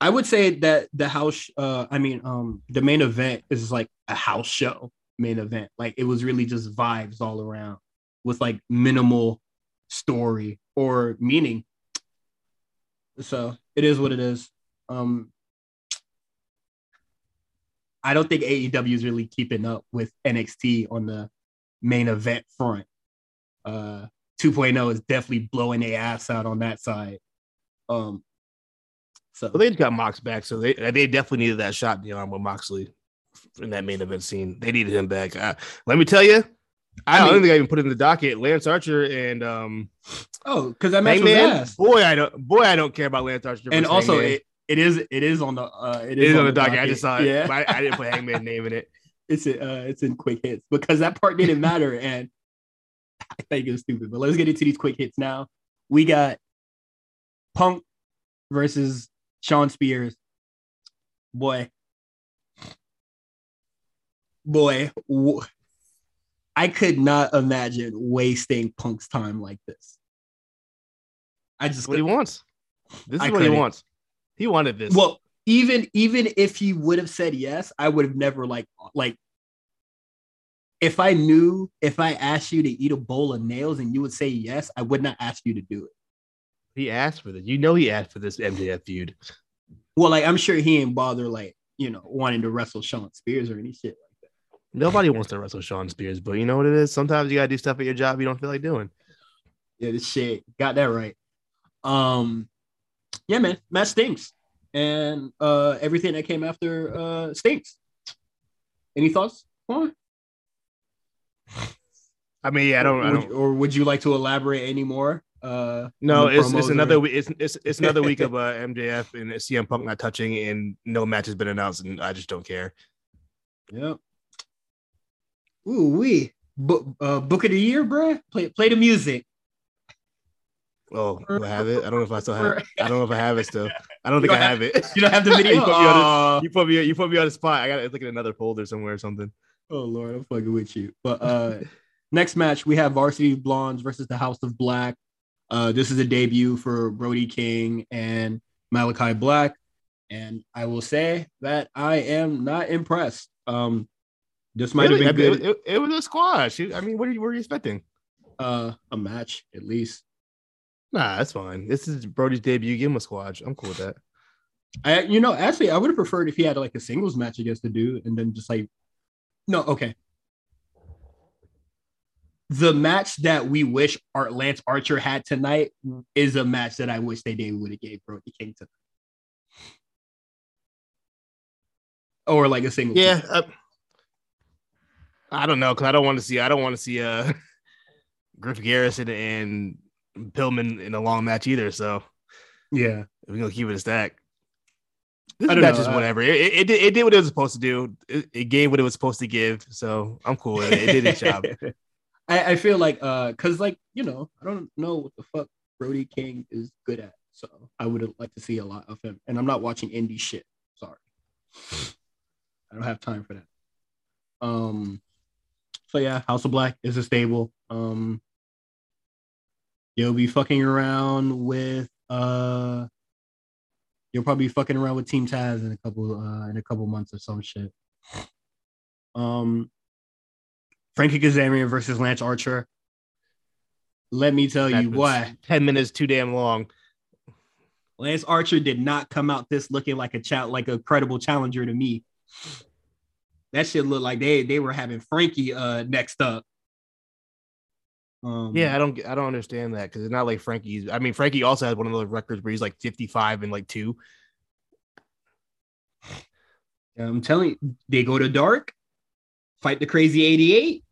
i would say that the house uh i mean um the main event is like a house show main event like it was really just vibes all around with like minimal story or meaning so it is what it is um i don't think aew is really keeping up with nxt on the main event front uh 2.0 is definitely blowing their ass out on that side. Um, so Well, they just got Mox back, so they they definitely needed that shot in the arm with Moxley in that main event scene. They needed him back. Uh, let me tell you, I, I don't think I even put it in the docket. Lance Archer and um, oh, because that match was ass. Boy, I don't. Boy, I don't care about Lance Archer. And also, it, it is it is on the uh, it it is on the docket. I just saw it. Yeah, but I, I didn't put Hangman name in it. it's uh, it's in quick hits because that part didn't matter, and I think it was stupid. But let's get into these quick hits now. We got Punk versus Shawn Spears. Boy, boy, w- I could not imagine wasting Punk's time like this. I just is what he wants. This is I what he couldn't. wants. He wanted this. well, even even if he would have said yes, I would have never like like if I knew if I asked you to eat a bowl of nails and you would say yes, I would not ask you to do it. He asked for this. You know, he asked for this MJF feud. Well, like I'm sure he ain't bother like you know wanting to wrestle Shawn Spears or any shit like that. Nobody wants to wrestle Shawn Spears, but you know what it is? Sometimes you gotta do stuff at your job you don't feel like doing. Yeah, this shit got that right. Um, yeah, man, match stinks, and uh, everything that came after uh stinks. Any thoughts? Juan? I mean, yeah, I don't, I don't. or would you like to elaborate any more? Uh, No, it's it's another we- it's it's it's another week of uh, MJF and CM Punk not touching, and no match has been announced, and I just don't care. Yep. Ooh, we book uh, book of the year, bruh. Play play the music. Oh, do I have it? I don't know if I still have. I don't know if I have it still. I don't think don't I have it. You don't have the video. You put me on You put me you put me on the spot. I got to look at another folder somewhere or something. Oh Lord, I'm fucking with you. But uh next match we have Varsity Blondes versus the House of Black. Uh this is a debut for Brody King and Malachi Black. And I will say that I am not impressed. Um this might have been I mean, good. It, it was a squash. I mean, what are you, what are you expecting? Uh a match at least. Nah, that's fine. This is Brody's debut. Give him a squash. I'm cool with that. I you know, actually I would have preferred if he had like a singles match against the dude and then just like no, okay. The match that we wish Art Lance Archer had tonight is a match that I wish they did would have gave Brody King tonight. Or like a single. Yeah. Uh, I don't know because I don't want to see. I don't want to see uh Griff Garrison and Pillman in a long match either. So Yeah. we're gonna keep it a stack. This I don't match know, is whatever. It, it, it, did, it did what it was supposed to do. It, it gave what it was supposed to give. So I'm cool it. It did its job. I, I feel like uh because like you know, I don't know what the fuck Brody King is good at. So I would like to see a lot of him. And I'm not watching indie shit. Sorry. I don't have time for that. Um so yeah, House of Black is a stable. Um you'll be fucking around with uh you'll probably be fucking around with Team Taz in a couple uh in a couple months or some shit. Um Frankie Kazarian versus Lance Archer. Let me tell That you what. 10 minutes too damn long. Lance Archer did not come out this looking like a child, like a credible challenger to me. That shit looked like they they were having Frankie uh next up. Um, Yeah, I don't I don't understand that because it's not like Frankie's. I mean, Frankie also has one of those records where he's like 55 and like two. I'm telling you, they go to dark, fight the crazy 88,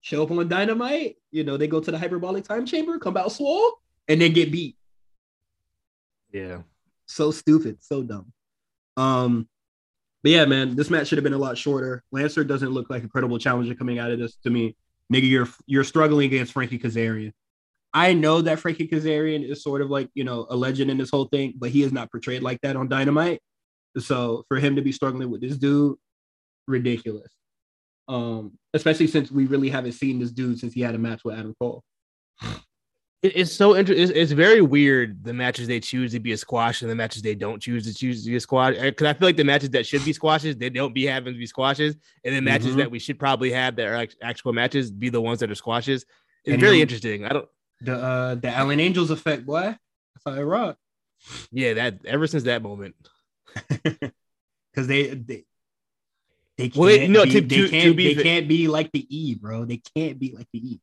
show up on dynamite. You know, they go to the hyperbolic time chamber, come out swole, and then get beat. Yeah. so stupid, so dumb. Um, but yeah, man, this match should have been a lot shorter. Lancer doesn't look like a credible challenger coming out of this to me. Nigga, you're you're struggling against Frankie Kazarian. I know that Frankie Kazarian is sort of like you know a legend in this whole thing, but he is not portrayed like that on Dynamite. So for him to be struggling with this dude, ridiculous. Um, especially since we really haven't seen this dude since he had a match with Adam Cole. It- it's so interesting. It's, very weird the matches they choose to be a squash and the matches they don't choose to choose to be a squash. Because I feel like the matches that should be squashes, they don't be having to be squashes, and the matches Mhm. that we should probably have that are actual matches be the ones that are squashes. It's And you- interesting. I don't. The uh the Alan Angels effect, boy. That's how it rock. Yeah, that ever since that moment. because they they they can't Well, no, be, to- they to- to can't be they can't be like the E, bro. They can't be like the E.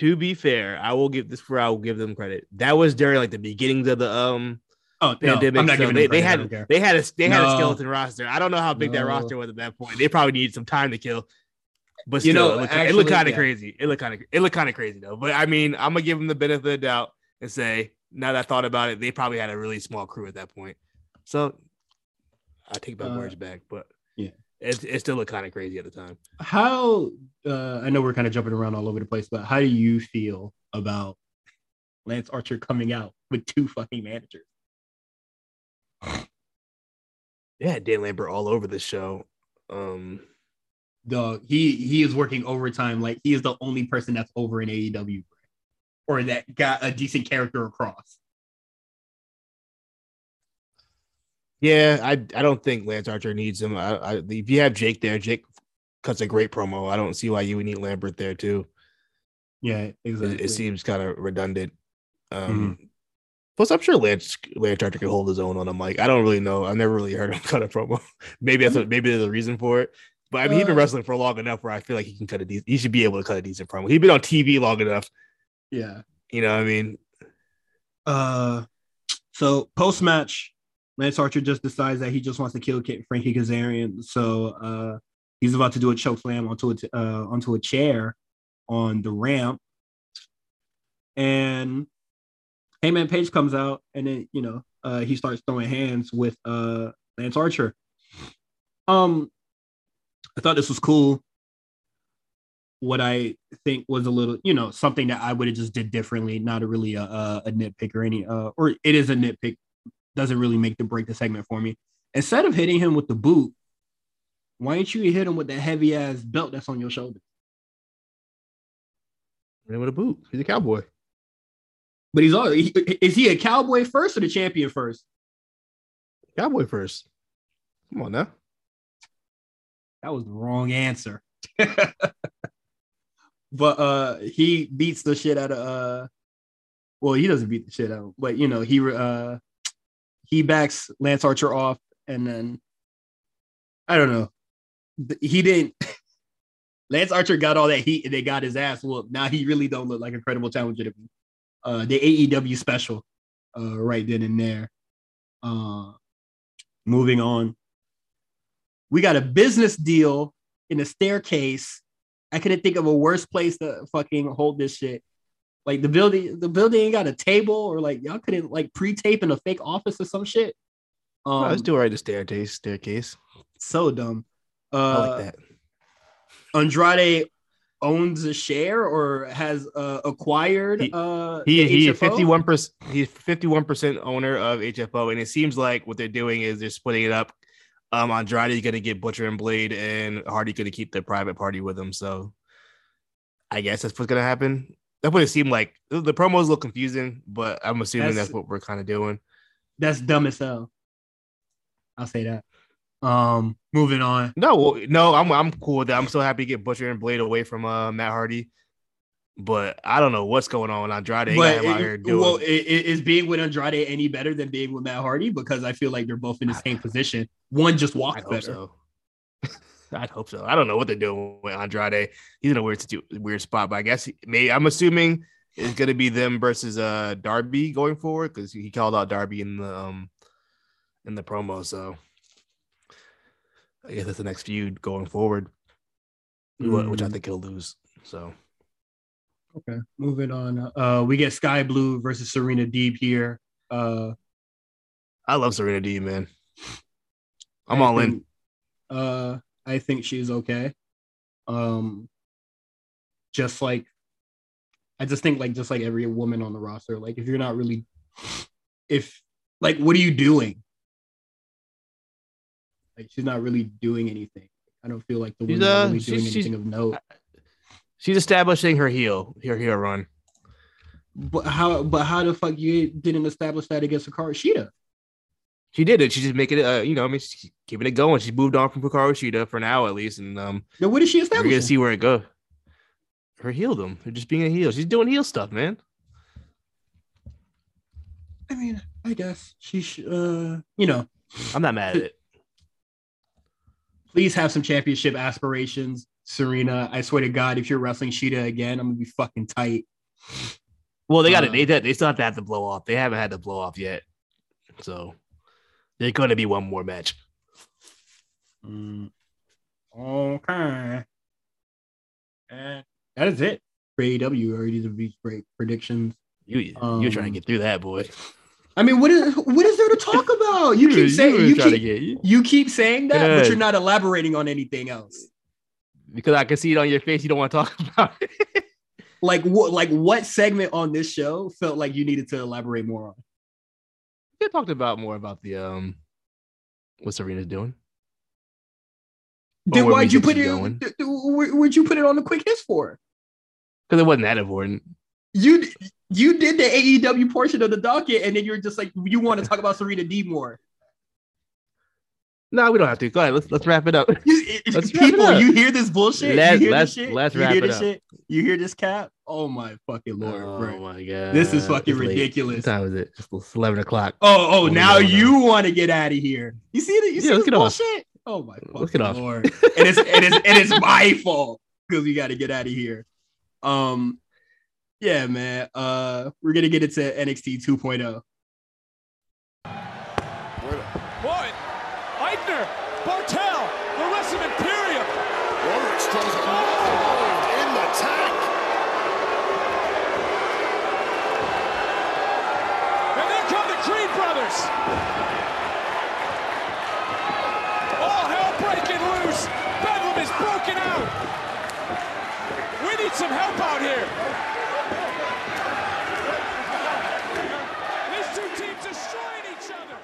To be fair, I will give this for I will give them credit. That was during like the beginnings of the um Oh no, pandemic. I'm not so giving they, them they had they had a they had a skeleton roster. I don't know how big that roster was at that point. They probably needed some time to kill. But You still, know, it looked, actually, kind of yeah. crazy. It looked kind of it looked kind of crazy though. But I mean, I'm gonna give them the benefit of the doubt and say now that I thought about it, they probably had a really small crew at that point. So I take my Uh, words back, but yeah. It, it still looked kind of crazy at the time. How uh, I know we're kind of jumping around all over the place, but how do you feel about Lance Archer coming out with two fucking managers? Yeah, Dan Lambert all over the show. Um, Dog, he he is working overtime like he is the only person that's over in AEW, or that got a decent character across. Yeah, I I don't think Lance Archer needs him. I, I, if you have Jake there, Jake cuts a great promo. I don't see why you would need Lambert there too. Yeah, exactly. It, it seems kind of redundant. Um, Plus, I'm sure Lance Lance Archer could hold his own on a mic. I don't really know. I've never really heard him cut a promo. maybe that's what, maybe there's a reason for it. But I mean, he's been Uh, wrestling for long enough where I feel like he can cut a decent. He should be able to cut a decent promo. He's been on TV long enough. yeah. You know, what I mean, Uh, so post match, Lance Archer just decides that he just wants to kill Frankie Kazarian. So uh, he's about to do a choke slam onto a t- uh, onto a chair on the ramp, and Hangman Page comes out, and then you know uh, he starts throwing hands with uh, Lance Archer. Um, I thought this was cool. What I think was a little, you know, something that I would have just did differently, not a really a, a, a nitpick or any, uh, or it is a nitpick, doesn't really make the break the segment for me. Instead of hitting him with the boot, why don't you hit him with that heavy ass belt that's on your shoulder? hit him with a boot. He's a cowboy. But he's all, he, is he a cowboy first or the champion first? Cowboy first. Come on now. That was the wrong answer. but uh he beats the shit out of uh well he doesn't beat the shit out, but you know, he uh he backs Lance Archer off and then I don't know. He didn't Lance Archer got all that heat and they got his ass whooped. Now he really don't look like a credible challenger to me. Uh the AEW special uh right then and there. Uh moving on. We got a business deal in a staircase. I couldn't think of a worse place to fucking hold this shit. Like the building, the building ain't got a table or like y'all couldn't like pre-tape in a fake office or some shit. Um, Oh, let's do it right. The staircase. Staircase. so dumb. Uh, I like that. Andrade owns a share or has uh, acquired. He- uh, He fifty one percent. He's fifty one percent owner of HFO, and it seems like what they're doing is they're splitting it up. Um, Andrade is going to get Butcher and Blade, and Hardy going to keep the private party with him. So, I guess that's what's going to happen. That's what it seemed like. The, the promos look confusing, but I'm assuming That's- that's, what we're kind of doing. That's dumb as hell. I'll say that. Um, moving on. No, no, I'm I'm cool with that. I'm so happy to get Butcher and Blade away from uh, Matt Hardy, but I don't know what's going on with Andrade. But it- here doing. well, i- i- is being with Andrade any better than being with Matt Hardy? Because I feel like they're both in the same position. One just walks better. so. I'd hope so. I don't know what they're doing with Andrade. He's in a weird situ- weird spot, but I guess he, may I'm assuming it's going to be them versus uh Darby going forward because he called out Darby in the um in the promo. So I guess that's the next feud going forward, wh- which I Mm. think he'll lose. So Okay, moving on. Uh, we get Skye Blue versus Serena Deeb here. Uh, I love Serena Deeb, man. I'm all in. Uh, I think she's okay. Um, just like, I just think like just like every woman on the roster, like if you're not really, if like what are you doing? Like she's not really doing anything. I don't feel like the She's, women are uh, really doing she's- anything of note. She's establishing her heel, her heel run. But how? But how the fuck you didn't establish that against Hikaru Shida? She did it. She's just making it. Uh, you know, I mean, she's keeping it going. She moved on from Hikaru Shida for now, at least, and um, Then what did she establish? we're gonna see where it goes. Her heel them. They're just being a heel. She's doing heel stuff, man. I mean, I guess she. Uh, you know, I'm not mad at it. please have some championship aspirations, Serena. I swear to God, if you're wrestling Shida again, I'm gonna be fucking tight. Well, they got Uh, it. They they still have to have the blow off. They haven't had the blow off yet, so there's going to be one more match. Mm, okay. And that is it for AEW. Already the beach break predictions. You you're trying to Um, get through that, boy. I mean, what is what is there to talk about? You keep saying were you trying to keep, get you you keep saying that, but you're not elaborating on anything else. because I can see it on your face. You don't want to talk about it. Like what? Like what segment on this show felt like you needed to elaborate more on? We talked about more about the um what Serena's doing. Then why'd you put it? going. th- th- Where, where'd you put it on the quick hits for? Because it wasn't that important. You you did the AEW portion of the docket, and then you're just like you want to talk about Serena Deeb more. No, we don't have to. Go ahead. Let's let's wrap it up. Let's People, up. you hear this bullshit? Let's- you hear let's- this shit? let's you wrap hear it this up. shit? You hear this cap? Oh my fucking lord, oh bro. my god, This is fucking It's late. ridiculous. What time is it? It's eleven o'clock. Oh, oh, now you want to get out of here. You see it? You Yeah, see this get off. Oh my fucking lord. and it's it is it is my fault because we got to get out of here. Um, yeah, man. Uh, we're gonna get into NXT 2.0. Boyd, Aichner, Barthel, the rest of Imperium. Roderick tries to oh. in the tank. And there come the Creed brothers. All hell breaking loose. Bedlam is broken out. We need some help out here. These two teams destroying each other.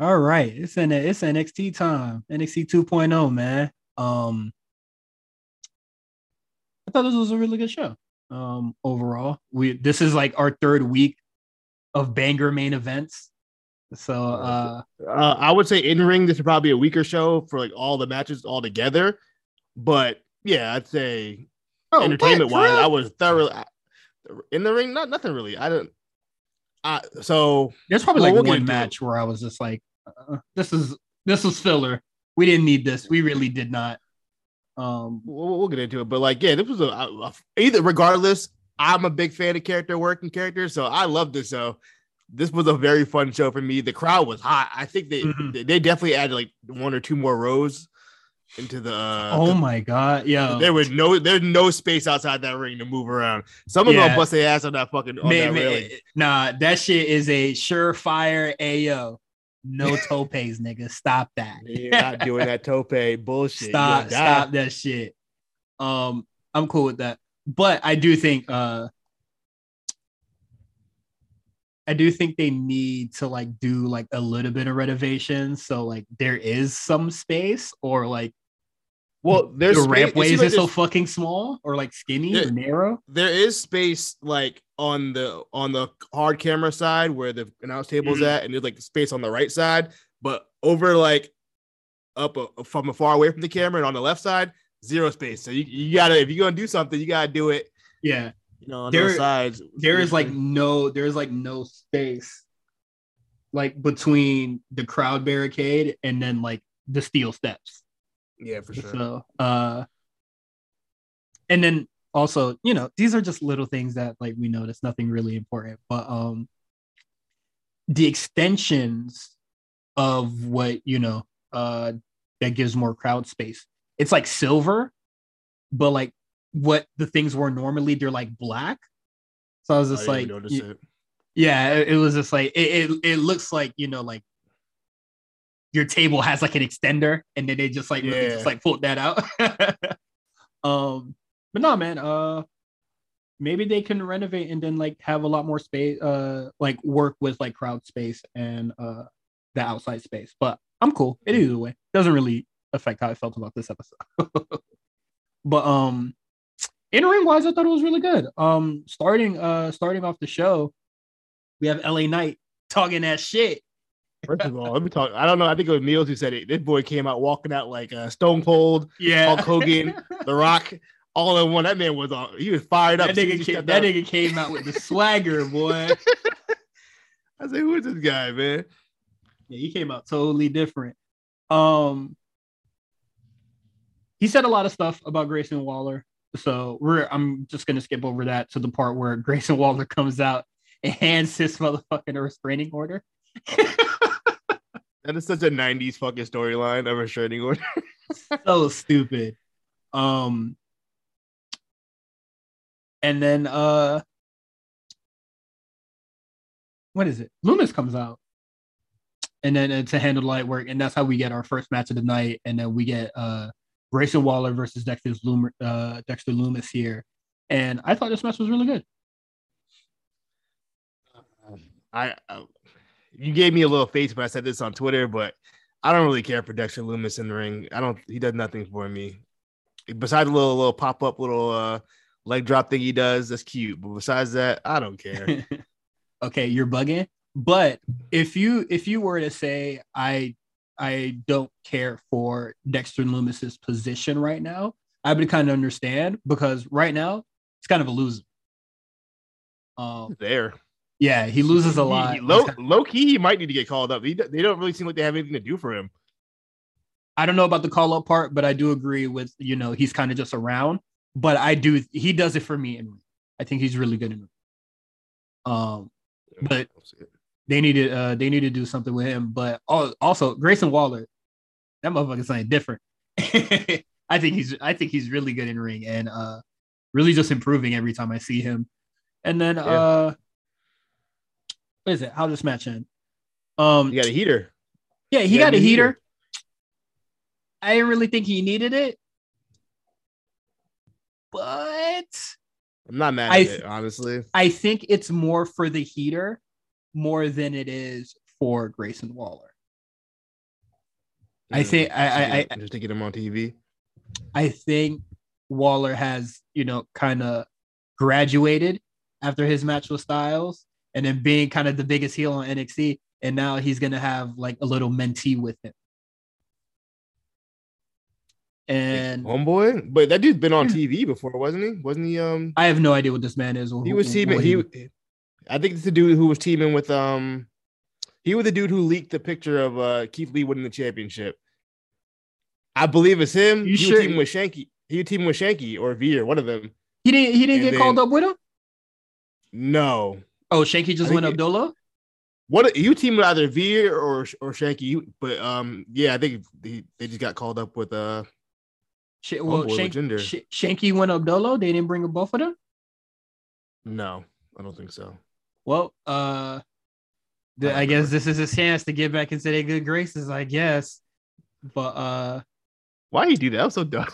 All right, it's in it's NXT time, NXT 2.0, man. Um, I thought this was a really good show. Um, overall, we this is like our third week of banger main events. So, uh, Uh, I would say in ring, this is probably a weaker show for like all the matches all together. But yeah, I'd say oh, entertainment wise. I was thoroughly in the ring. Not nothing really. I don't. I so There's probably Well, like we'll one match where I was just like, uh, "This is this was filler. We didn't need this. We really did not." Um, we'll, we'll get into it. But like, yeah, this was a, a- a- either. Regardless, I'm a big fan of character work and characters, so I love this. show this was a very fun show for me. The crowd was hot. I think they Mhm. they, they definitely added like one or two more rows into the. Uh, oh my god, yeah, There was no, there's no space outside that ring to move around. Some of Yeah. them bust their ass on that fucking on Man, that man, nah, that shit is a surefire AO. No topes, nigga. Stop that. You're not doing that tope bullshit. Stop, stop that shit. Um, I'm cool with that. But I do think uh I do think they need to like do like a little bit of renovation so like there is some space or like Well, there's the space- it rampways seems are like so fucking small or like skinny Yeah. or narrow. there is space like on the on the hard camera side where the announce table's Mhm. at, and there's like space on the right side, but over like up uh, from a far away from the camera and on the left side, zero space. So you, you gotta if you're gonna do something, you gotta do it. Yeah. You know, on There- those sides. there is like no there's like no space like between the crowd barricade and then like the steel steps yeah, for sure. so uh and then also you know these are just little things that like we notice nothing really important but um the extensions of what you know uh that gives more crowd space it's like silver but like what the things were normally they're like black so i was I just didn't like even notice y- it. yeah, it, it was just like it, it. It looks like you know, like your table has like an extender, and then they just like really Yeah. just like pulled that out. um, but no, man. Uh, maybe they can renovate and then like have a lot more space. Uh, like work with like crowd space and uh the outside space. But I'm cool. It either way doesn't really affect how I felt about this episode. but um, in ring wise, I thought it was really good. Um, starting uh starting off the show we have LA Knight talking that shit. First of all, let me talk. I don't know. I think it was Meals who said it. This boy came out walking out like uh, Stone Cold, Yeah, Hulk Hogan, The Rock, all in one. That man was on. He was fired up. that as soon as nigga, came, that out. nigga came out with the swagger, boy. I said, "Who is this guy, man?" Yeah, he came out totally different. Um, he said a lot of stuff about Grayson Waller, so we're I'm just gonna skip over that to the part where Grayson Waller comes out and hands his motherfucking restraining order. That is such a '90s fucking storyline of a restraining order. so stupid. Um, and then uh, what is it? Lumis comes out, and then uh, to handle light work, and that's how we get our first match of the night, and then we get uh Grayson Waller versus Dexter Lumis, uh, Dexter Lumis here, and I thought this match was really good. I, I, you gave me a little face when I said this on Twitter, but I don't really care for Dexter Lumis in the ring. I don't. He does nothing for me. Besides a little little pop up little uh leg drop thing he does, that's cute. But besides that, I don't care. okay, you're bugging. But if you if you were to say I I don't care for Dexter Lumis's position right now, I would kind of understand because right now it's kind of a loser. Um, There. Yeah, he loses a lot. he- low, low key, he might need to get called up. He, they don't really seem like they have anything to do for him. I don't know about the call up part, but I do agree with you know he's kind of just around. But I do he does it for me, and I think he's really good in. Um, but they needed uh they need to do something with him. But also Grayson Waller, that motherfucker's something different. I think he's I think he's really good in ring and uh really just improving every time I see him. And then uh what is it? How does this match end? Um You got a heater. yeah, he got got a heater. heater. I didn't really think he needed it. But I'm not mad I at it, honestly. I think it's more for the heater more than it is for Grayson Waller. I think- I- just to I- just to get him on TV. I think Waller has, you know, kind of graduated after his match with Styles and then being kind of the biggest heel on NXT. And now he's going to have like a little mentee with him. And Homeboy, but that dude's been on TV before, wasn't he? Wasn't he? Um, I have no idea what this man is. or he was teaming. what He, I think it's the dude who was teaming with. Um, he was the dude who leaked the picture of uh Keith Lee winning the championship. I believe it's him. You he sure- was teaming with Shanky. He was teaming with Shanky or V or one of them. he didn't he didn't and get called up with him? No, Oh, Shanky just went Abdullah? what you team with either Veer or or Shanky. But um, yeah, I think they, they just got called up with uh. Sh- well, Shank- Sh- Shanky went Abdullah. They didn't bring up both of them. No, I don't think so. Well, uh, the, I I guess this is his chance to get back into their good graces. I guess, but uh, Why he do that? I'm so dumb.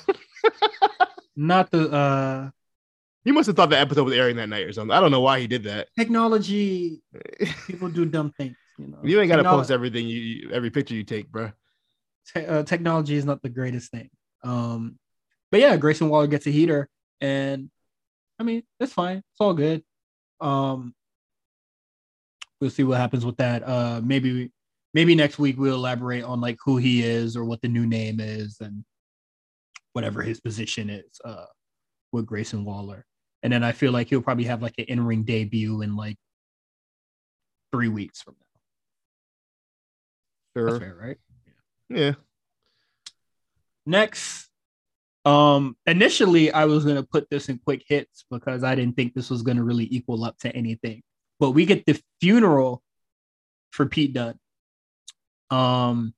not the uh he must have thought the episode was airing that night or something. I don't know why he did that. technology. People do dumb things. You know, You ain't got to post everything you, you every picture you take, bro. te- uh, technology is not the greatest thing. Um, but yeah, Grayson Waller gets a heater, and I mean it's fine. It's all good. Um, we'll see what happens with that. Uh, maybe maybe next week we'll elaborate on like who he is or what the new name is and whatever his position is. Uh, with Grayson Waller, and then I feel like he'll probably have like an in ring debut in like three weeks from now. That's Sure. fair, right? Yeah. Next, um, initially I was gonna put this in quick hits because I didn't think this was gonna really equal up to anything. But we get the funeral for Pete Dunne. Um,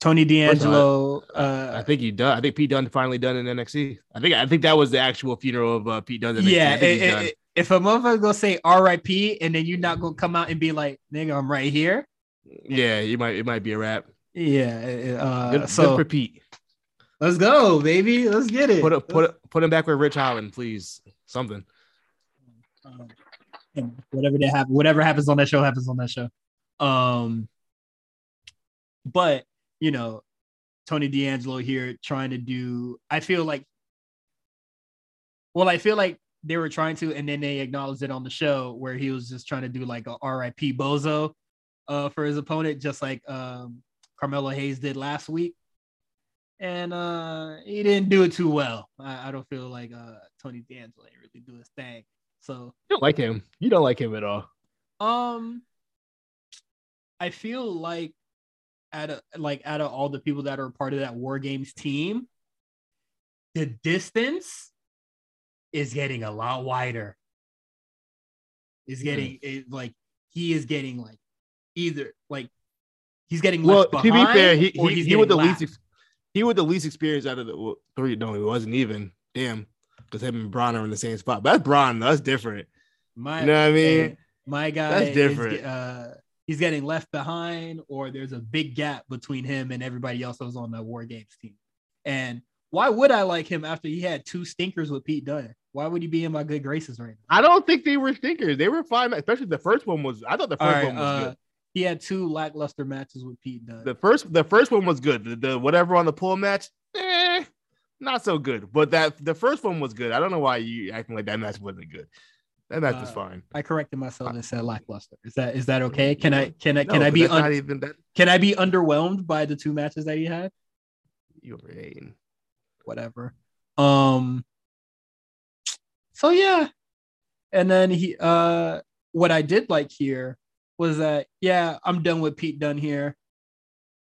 Tony D'Angelo. I Uh, think he done. I think Pete Dunne finally done in NXT. I think I think that was the actual funeral of uh, Pete Dunne. in NXT. yeah. I think he's i- done. if a motherfucker gonna say R.I.P. and then you're not gonna come out and be like, "Nigga, I'm right here." yeah, you might. It might be a wrap. Yeah. Uh, Good, so good for Pete. let's go, baby. Let's get it. Put it, put it, put him back with Ridge Holland, please. Something. um, whatever that happen, whatever happens on that show happens on that show. Um, but you know, Tony D'Angelo here trying to do. I feel like, well, I feel like they were trying to, and then they acknowledged it on the show where he was just trying to do like a R.I.P. Bozo, uh, for his opponent, just like um Carmelo Hayes did last week. And uh he didn't do it too well. I, I don't feel like uh Tony D'Angelo ain't really do his thing. So You don't like him. You don't like him at all. um, I feel like out of like out of all the people that are part of that War Games team, the distance is getting a lot wider. Is getting it, like he is getting like either like he's getting Well, to be fair, he he, he's he was the least he was the least experienced out of the well, three. No, he wasn't even. Damn, because him and Bron are in the same spot. But that's Bron. That's different. My, You know what I mean? my guy That's different. ge- uh, he's getting left behind, or there's a big gap between him and everybody else that was on the War Games team. And why would I like him after he had two stinkers with Pete Dunne? Why would he be in my good graces right now? I don't think they were stinkers. They were fine, especially the first one was. I thought the first right, one was uh, good. he had two lackluster matches with Pete Dunne. The first the first one was good. The, the whatever on the pool match, eh, not so good. But that the first one was good. I don't know why you acting like that match wasn't good. That match was Uh, fine. I corrected myself and said lackluster. Is that is that okay? Can I can I No, can I be un- not even that? can I be underwhelmed by the two matches that he had? You're right. Whatever. Um. So yeah, and then he uh what I did like here was that yeah I'm done with Pete Dunne here.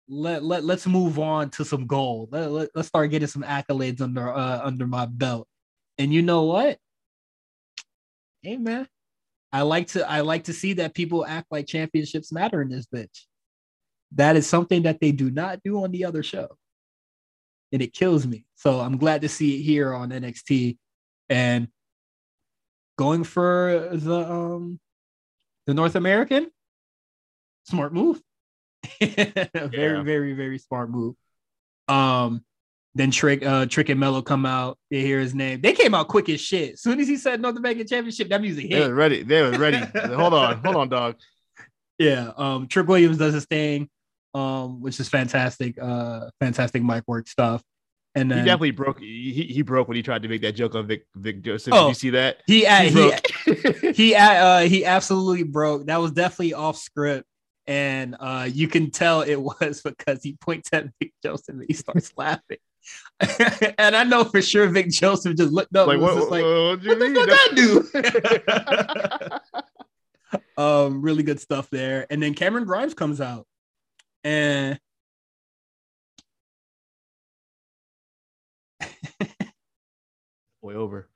Let let let's move on to some gold. Let, let, let's start getting some accolades under uh under my belt. And you know what? Hey man, I like to I like to see that people act like championships matter in this bitch. That is something that they do not do on the other show. And it kills me. So I'm glad to see it here on NXT and going for the um the North American smart move. very Yeah. very very smart move. Um then Trick, uh, Trick and Melo come out. They hear his name. They came out quick as shit. Soon as he said North American Championship, that music hit. They was ready. They was ready. hold on, hold on, dog. Yeah. Um, Trick Williams does his thing, um, which is fantastic. Uh, fantastic mic work stuff. And He definitely broke. He, he broke when he tried to make that joke on Vic Vic Joseph. Oh, Did you see that? he He he he uh, he absolutely broke. That was definitely off script, and uh, you can tell it was because he points at Vic Joseph and he starts laughing. and I know for sure Vic Joseph just looked up like and was what? just like, what, "What the fuck I do?" um, really good stuff there. And then Cameron Grimes comes out, and boy over.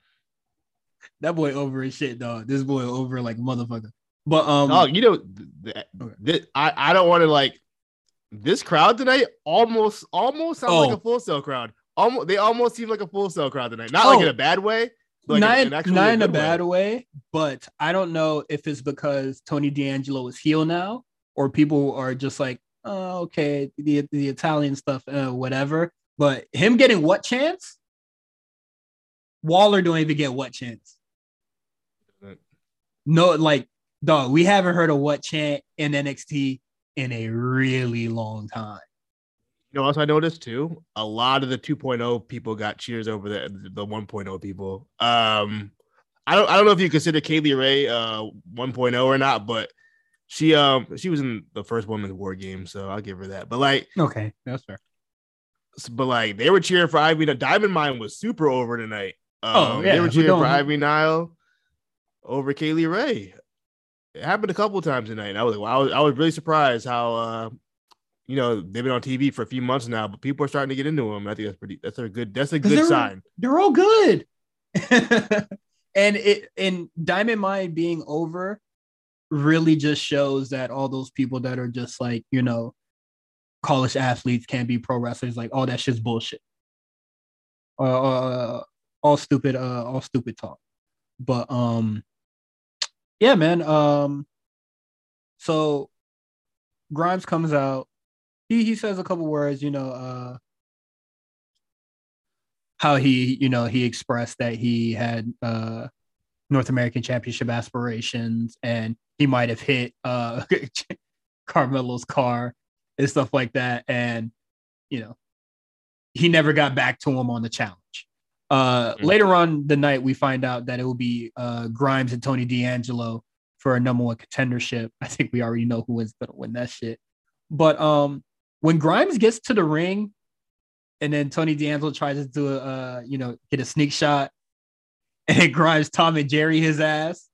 that boy over his shit, dog. This boy over like motherfucker. But um, Oh, you know, th- th- th- I I don't want to like this crowd tonight. Almost almost sounds like Oh. a Full Sail crowd. Almost they almost seem like a Full Sail crowd tonight. Not like Oh. in a bad way. Like not, in- in, in not in a good way. bad way, but I don't know if it's because Tony D'Angelo is heel now, or people are just like, oh, okay, the the Italian stuff, uh, whatever. But him getting what chance? Waller don't even get what chance. No, like dog, we haven't heard of what chant in NXT in a really long time. You know, also I noticed too. A lot of the 2.0 people got cheers over the the 1.0 people. Um, I don't I don't know if you consider Kay Lee Ray uh 1.0 or not, but she um she was in the first women's war game, so I'll give her that. But like, Okay, that's fair. but like they were cheering for Ivy. The Diamond Mine was super over tonight. Um, Oh, yeah, they were we're cheering for Ivy Nile over Kay Lee Ray. It happened a couple times tonight. and I was like, wow, I was, I was really surprised how uh you know they've been on TV for a few months now, but people are starting to get into them. I think that's pretty. That's a good. That's a good they're- sign. they're all good. and it and Diamond Mine being over really just shows that all those people that are just like, you know, college athletes can't be pro wrestlers, like all that shit's bullshit. Uh, uh all stupid, uh, all stupid talk. But um yeah, man. Um so Grimes comes out. He he says a couple words, you know, uh how he, you know, he expressed that he had uh North American Championship aspirations and he might have hit uh Carmelo's car and stuff like that. And you know, he never got back to him on the challenge. Uh Mhm. later on the night we find out that it will be uh Grimes and Tony D'Angelo for a number one contendership. I think we already know who is gonna win that shit. But um when Grimes gets to the ring and then Tony D'Angelo tries to do a uh, you know get a sneak shot, and it Grimes Tom and Jerry his ass,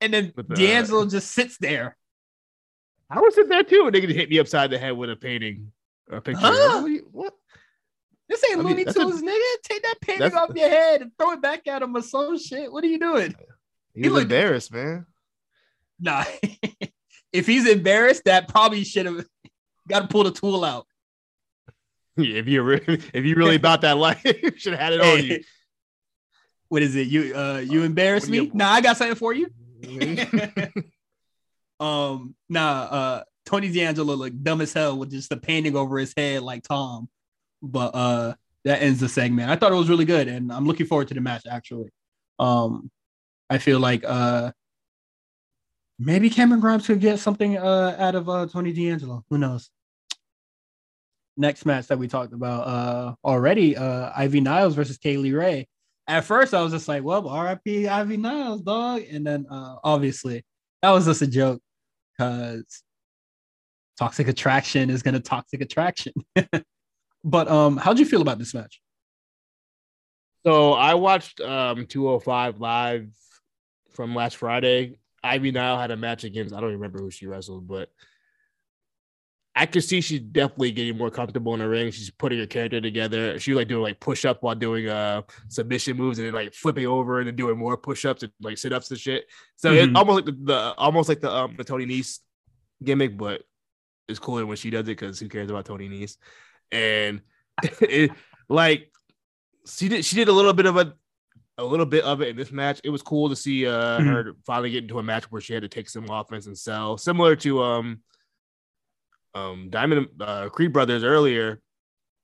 and then D'Angelo just sits there. I was sitting there too, and they could hit me upside the head with a painting or a picture. Huh? What? You-? This ain't I mean, Looney that's a- Tunes, nigga. Take that painting off your head and throw it back at him or some shit. What are you doing? He He looked- embarrassed, man. Nah. if he's embarrassed, that probably should have got to pull the tool out. Yeah, if you re- if you really about that life, you should have had it on you. What is it? You uh you embarrass what me? you- Nah, I got something for you. um, nah, uh, Tony D'Angelo looked dumb as hell with just the painting over his head like Tom. But uh, that ends the segment. I thought it was really good, and I'm looking forward to the match. Actually, um, I feel like uh, maybe Cameron Grimes could get something uh out of uh Tony D'Angelo. Who knows? Next match that we talked about uh already, uh, Ivy Niles versus Kay Lee Ray. at first I was just like, well, RIP Ivy Niles, dog. And then uh obviously that was just a joke because toxic attraction is gonna toxic attraction. but um, how'd you feel about this match? So I watched um 205 live from last Friday. Ivy Nile had a match against I don't remember who she wrestled, but I could see she's definitely getting more comfortable in the ring. She's putting her character together. She was like doing like push up while doing uh submission moves and then like flipping over and then doing more push ups and like sit ups and shit. So Mhm. it's almost like the, the almost like the um the Tony Nese gimmick, but it's cooler when she does it because who cares about Tony Nese? And it like she did she did a little bit of a a little bit of it in this match. It was cool to see uh Mhm. her finally get into a match where she had to take some offense and sell, similar to um um Diamond uh Creed Brothers earlier.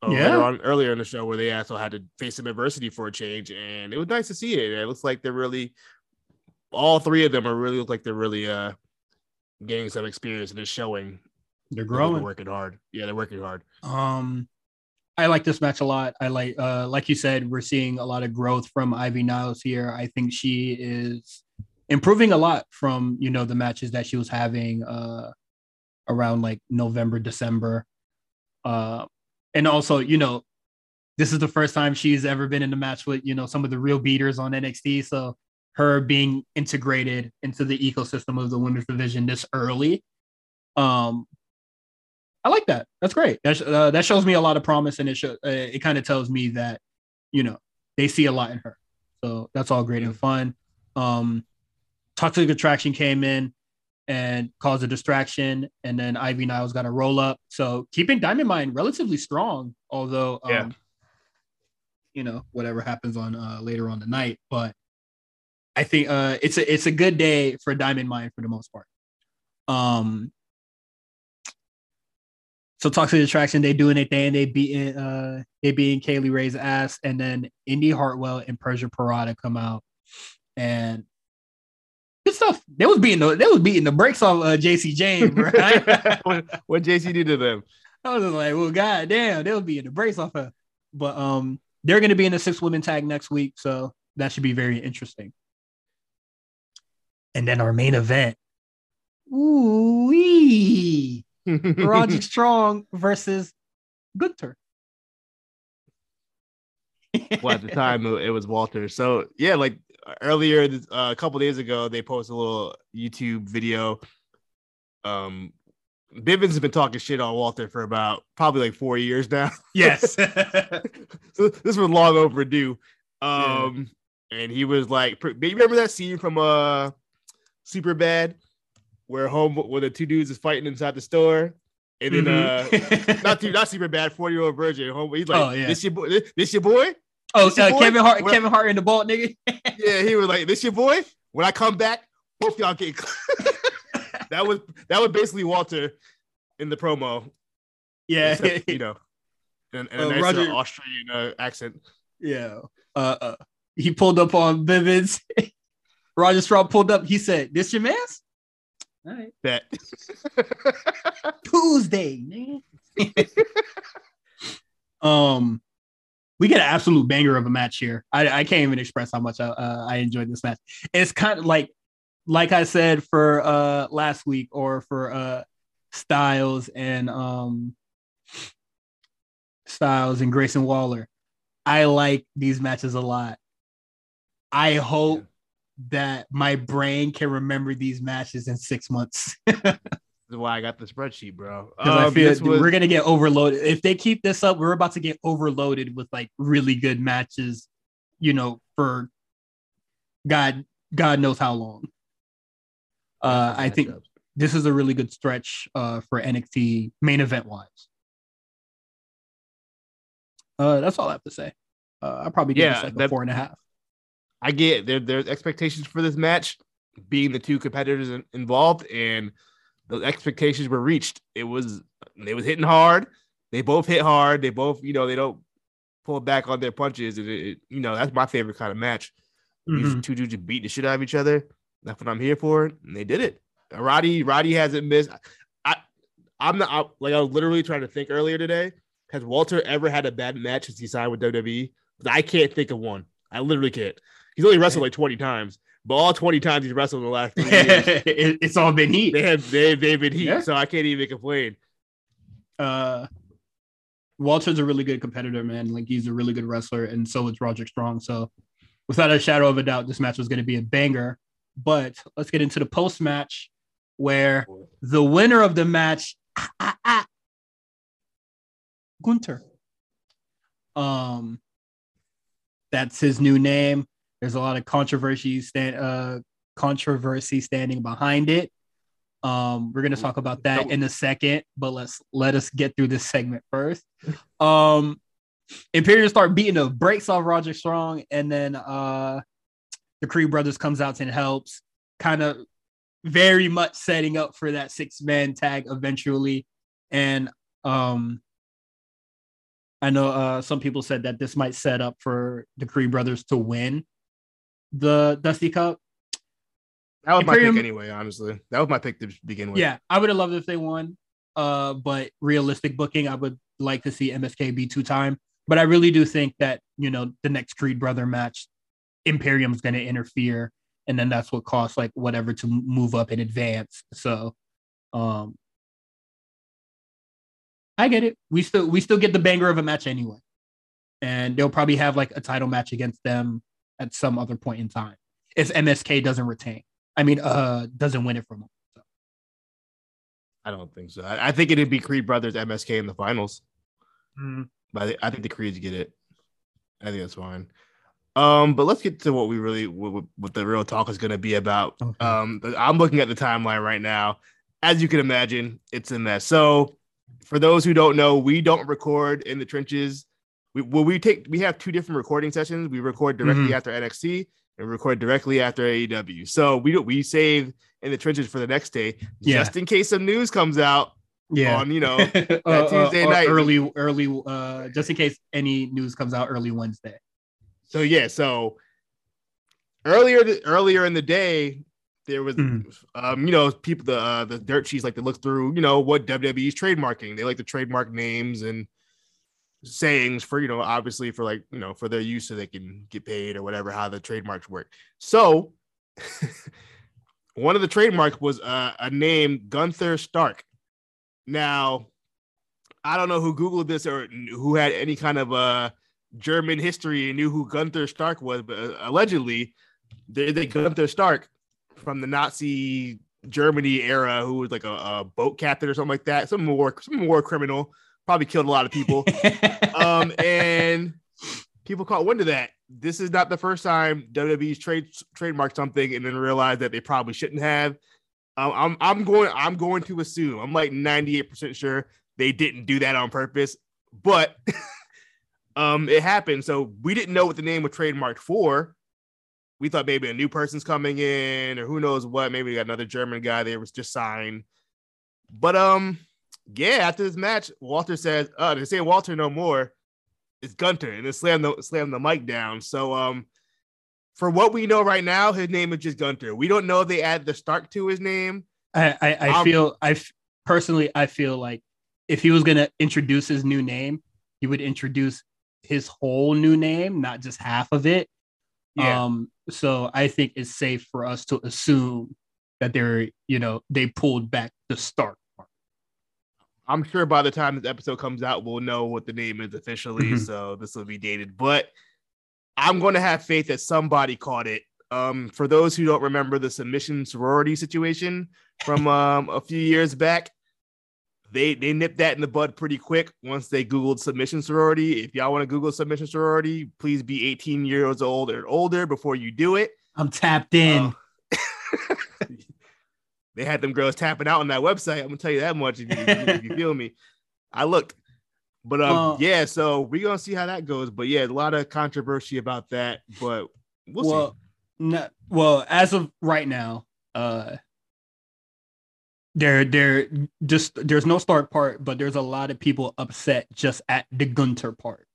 uh, Yeah. on earlier in the show where they also had to face some adversity for a change, and it was nice to see it. It looks like they're really all three of them are really look like they're really uh gaining some experience and it's showing They're that They're growing. working hard. Yeah, they're working hard. Um, I like this match a lot. I like, uh, like you said, we're seeing a lot of growth from Ivy Niles here. I think she is improving a lot from you know the matches that she was having uh around like November, December. Uh, and also, you know, this is the first time she's ever been in a match with you know some of the real beaters on NXT. So her being integrated into the ecosystem of the women's division this early, um, I like that. That's great. That uh, that shows me a lot of promise, and it show, uh, it kind of tells me that you know they see a lot in her. So that's all great and fun. Um, Toxic Attraction came in and caused a distraction, and then Ivy Niles got a roll up. So keeping Diamond Mine relatively strong, although um, Yeah. you know whatever happens on uh, later on the night, but I think uh, it's a it's a good day for Diamond Mine for the most part. Um, so Toxic Attraction, they doing their thing. They beating uh they beating Kay Lee Ray's ass, and then Indi Hartwell and Persia Pirotta come out, and good stuff. They was beating the they was beating the brakes off uh, Jacy Jayne, right? what, what Jacy did to them? I was like, well, goddamn, they'll be in the brace off her. But um, they're gonna be in the six women tag next week, so that should be very interesting. And then our main event. Ooh wee. Roger Strong versus Gunther. well, at the time it it was Walter. So yeah, like earlier uh, a couple days ago, they posted a little YouTube video. Um, Bivens has been talking shit on Walter for about probably like four years now. Yes. so this was long overdue. Um, and he was like, pr- you remember that scene from uh Super Bad where home where the two dudes is fighting inside the store, and then uh not too, not super bad, 40 year old virgin. Home, he's like, Oh, yeah. this your boy, this, this your boy? oh, your uh, boy? Kevin Hart, What- Kevin Hart in the bald nigga. Yeah, he was like, this your boy? When I come back, both y'all get that was that was basically Walter in the promo. yeah, except, you know, and, and a Uh, nice Roger- Austrian uh, accent. yeah. Uh, uh, he pulled up on Bivens. Roger Strong pulled up. He said, "This your man's." All right. That Tuesday, man. um, we get an absolute banger of a match here. I, I can't even express how much I, uh, I enjoyed this match. It's kind of like, like I said for uh last week or for uh Styles and um Styles and Grayson Waller. I like these matches a lot. I hope that my brain can remember these matches in six months. is why I got the spreadsheet, bro. because I Um, feel was- we're gonna get overloaded. If they keep this up, we're about to get overloaded with like really good matches, you know, for God, God knows how long. Uh, I think this is a really good stretch uh, for NXT main event wise. Uh, that's all I have to say. Uh, I probably give Yeah, this like a that- four and a half. I get there. There's expectations for this match, being the two competitors in- involved, and the expectations were reached. It was they was hitting hard. They both hit hard. They both, you know, they don't pull back on their punches, and it, it- you know that's my favorite kind of match. These Mhm. two dudes just beat the shit out of each other. That's what I'm here for, and they did it. Roddy, Roddy hasn't missed. I, I'm not I, like I was literally trying to think earlier today. Has Walter ever had a bad match since he signed with WWE? I can't think of one. I literally can't. He's only wrestled like 20 times, but all 20 times he's wrestled in the last three years, it's all been heat. they have they, they've been heat, Yeah. so I can't even complain. uh Walter's a really good competitor, man. Like he's a really good wrestler, and so is Roderick Strong. So without a shadow of a doubt, this match was going to be a banger. But let's get into the post match where the winner of the match, ah, ah, ah, Gunther. Um, that's his new name. There's a lot of controversy stand uh controversy standing behind it. Um, we're gonna talk about that in a second, but let's let us get through this segment first. Um, start beating the brakes off Roger Strong, and then uh the Creed brothers comes out and helps, kind of very much setting up for that six man tag eventually. And um I know uh some people said that this might set up for the Creed brothers to win the Dusty Cup. That was Imperium- my pick anyway, honestly. That was my pick to begin with. Yeah, I would have loved if they won. Uh, but realistic booking, I would like to see MSK be two time. But I really do think that you know the next Creed brother match, Imperium's going to interfere, and then that's what costs like whatever to move up in advance. So, um, I get it. We still we still get the banger of a match anyway, and they'll probably have like a title match against them at some other point in time if MSK doesn't retain. I mean, uh, doesn't win it from them. So. I don't think so. I, I think it'd be Creed Brothers MSK in the finals. But I, I think the Creeds get it. I think that's fine. Um, but let's get to what we really what, what the real talk is going to be about. Okay. Um, I'm looking at the timeline right now. As you can imagine, it's a mess. So, for those who don't know, we don't record in the trenches. We well, we take we have two different recording sessions. We record directly Mhm. after NXT and record directly after AEW. So we do we save in the trenches for the next day, Yeah. just in case some news comes out Yeah. on you know Uh, uh, Tuesday uh, night. early, early, uh, just in case any news comes out early Wednesday. So yeah, so earlier th- earlier in the day, there was Mhm. um, you know, people the uh, the dirt sheets like to look through, you know, what WWE's trademarking. They like to trademark names and sayings for, you know, obviously for like, you know, for their use so they can get paid or whatever, how the trademarks work. So one of the trademarks was uh, a name Gunther Stark. Now, I don't know who Googled this or who had any kind of uh German history and knew who Gunther Stark was, but uh, allegedly, they, they Gunther Stark from the Nazi Germany era, who was like a, a boat captain or something like that, some war, some war criminal, probably killed a lot of people. um, and people caught wind of that. This is not the first time WWE's trade trademarked something and then realized that they probably shouldn't have. Um, I'm I'm going I'm going to assume I'm like 98% sure they didn't do that on purpose, but um it happened. So we didn't know what the name was trademarked for. We thought maybe a new person's coming in or who knows what. Maybe we got another German guy there was just signed. But um yeah, after this match, Walter says, uh, they say Walter no more. It's Gunther, and then slam the slam the mic down. So um for what we know right now, his name is just Gunther. We don't know if they add the Stark to his name. I, I, I Um, feel, I personally, I feel like if he was gonna introduce his new name, he would introduce his whole new name, not just half of it. Yeah. Um, so I think it's safe for us to assume that they're, you know, they pulled back the Stark. I'm sure by the time this episode comes out, we'll know what the name is officially. Mhm. So this will be dated. But I'm going to have faith that somebody caught it. Um, for those who don't remember the submission sorority situation from um, a few years back, they they nipped that in the bud pretty quick once they googled submission sorority. If y'all want to Google submission sorority, please be 18 years old or older before you do it. I'm tapped in. Uh, they had them girls tapping out on that website. I'm gonna tell you that much if you, if you feel me. I looked, but um, Uh, yeah. So we're gonna see how that goes. But yeah, a lot of controversy about that. But we'll, well, no, well, as of right now, uh, there, there, just there's no start part, but there's a lot of people upset just at the Gunther part.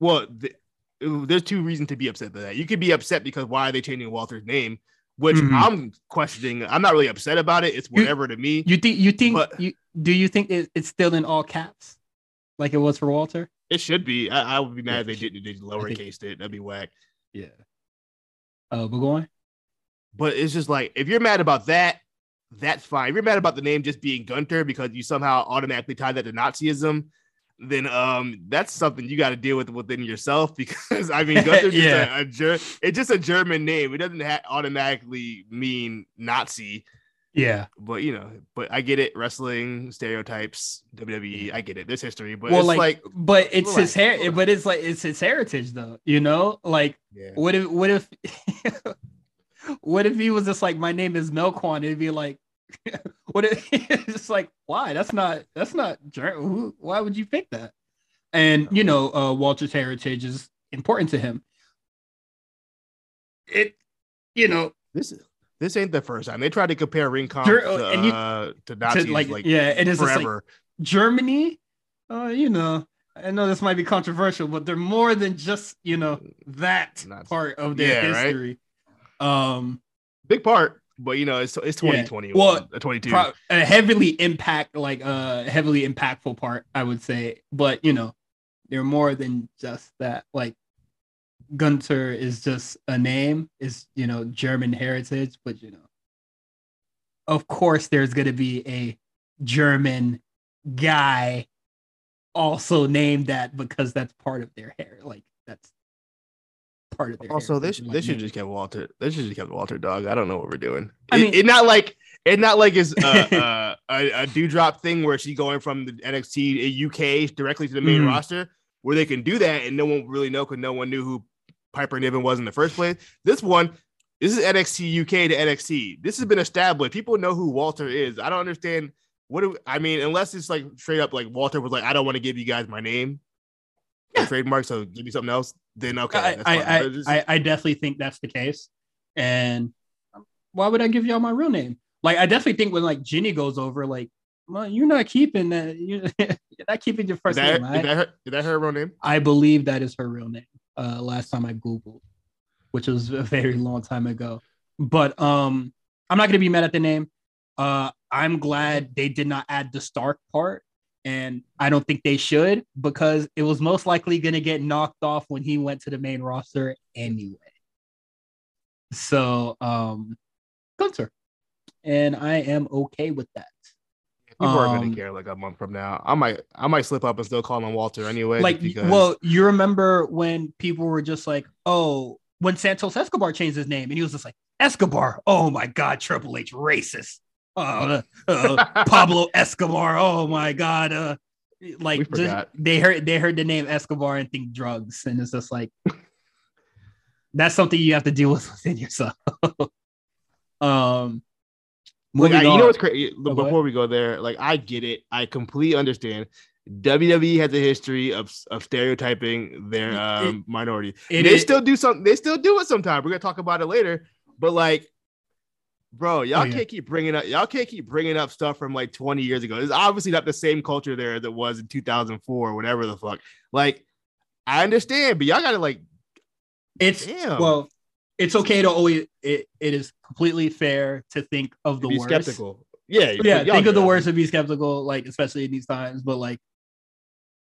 Well, th- there's two reasons to be upset by that. You could be upset because why are they changing Walter's name? Which Mhm. I'm questioning. I'm not really upset about it. It's You- whatever to me. You think? You think? But- you do you think it, it's still in all caps, like it was for Walter? It should be. I, I would be mad Yeah, if they didn't. They think- it. That'd be whack. Yeah. Uh, but go on. But it's just like if you're mad about that, that's fine. If you're mad about the name just being Gunther because you somehow automatically tie that to Nazism, then um that's something you got to deal with within yourself because I mean Gunther's Yeah. just a, a Ger- it's just a German name. It doesn't ha- automatically mean Nazi, Yeah. but you know, but I get it. Wrestling stereotypes, WWE, I get it. There's history, but well, it's like, like, but it's his hair. relax. But it's like it's his heritage, though. You know, like yeah. what if what if what if he was just like my name is Melquan? It'd be like what if it's just like why? That's not that's not who, why would you pick that? And you know, uh Walter's heritage is important to him. It you know, this this ain't the first time they tried to compare ring comp to, and you- uh, to to Nazis like, like, yeah, and it's just like forever. Germany, uh, you know, I know this might be controversial, but they're more than just you know that Not- part of their Yeah, right? history. Um, Big part, but you know, it's it's Yeah. 2020. Well, uh, 22. pro- a heavily impact, like a uh, heavily impactful part, I would say. But you know, they're more than just that. Like Gunther is just a name, is you know German heritage, but you know, of course, there's gonna be a German guy also named that because that's part of their hair. Like that's part of their. also, this like, this should just get Walter. This should just get Walter dog. I don't know what we're doing. I mean- it, not like it not like it's uh, uh, a, a Doudrop thing where she's going from the NXT UK directly to the main Mhm. roster, where they can do that and no one really know because no one knew who Piper Niven was in the first place. This one, this is NXT UK to NXT. This has been established. People know who Walter is. I don't understand what do, I mean, unless it's like straight up like Walter was like, I don't want to give you guys my name. Yeah. Trademark, so give me something else. Then okay, I, that's fine. I, I, it's- I, I definitely think that's the case. And why would I give y'all my real name? Like, I definitely think when like Jinny goes over, like, well, you're not keeping that. You're, you're not keeping your is first that, name. is I, that her? Is that her real name? I believe that is her real name. Uh, last time I googled, which was a very long time ago. But um, I'm not gonna be mad at the name. Uh, I'm glad they did not add the Stark part, and I don't think they should because it was most likely gonna get knocked off when he went to the main roster anyway. So um, Gunther, and I am okay with that. People are Um, gonna care like a month from now. I might, I might slip up and still call him Walter anyway. like because, well you remember when people were just like oh when santos escobar changed his name and he was just like escobar oh my god triple h racist uh, uh, pablo escobar oh my god uh like just- they heard they heard the name escobar and think drugs and it's just like that's something you have to deal with within yourself um moving I- you know what's crazy? Oh, Before we go there, like I get it, I completely understand. WWE has a history of of stereotyping their It- um, minority. it they is- still do something. They still do it sometimes. We're gonna talk about it later. But like, bro, y'all Oh, yeah. can't keep bringing up. Y'all can't keep bringing up stuff from like 20 years ago. It's obviously not the same culture there that was in 2004 or whatever the fuck. Like, I understand, but y'all gotta like, It's damn. well, it's okay to always. It, it is completely fair to think of the be worst. skeptical. Yeah, Yeah, think of the worst and be skeptical, like especially in these times. But like,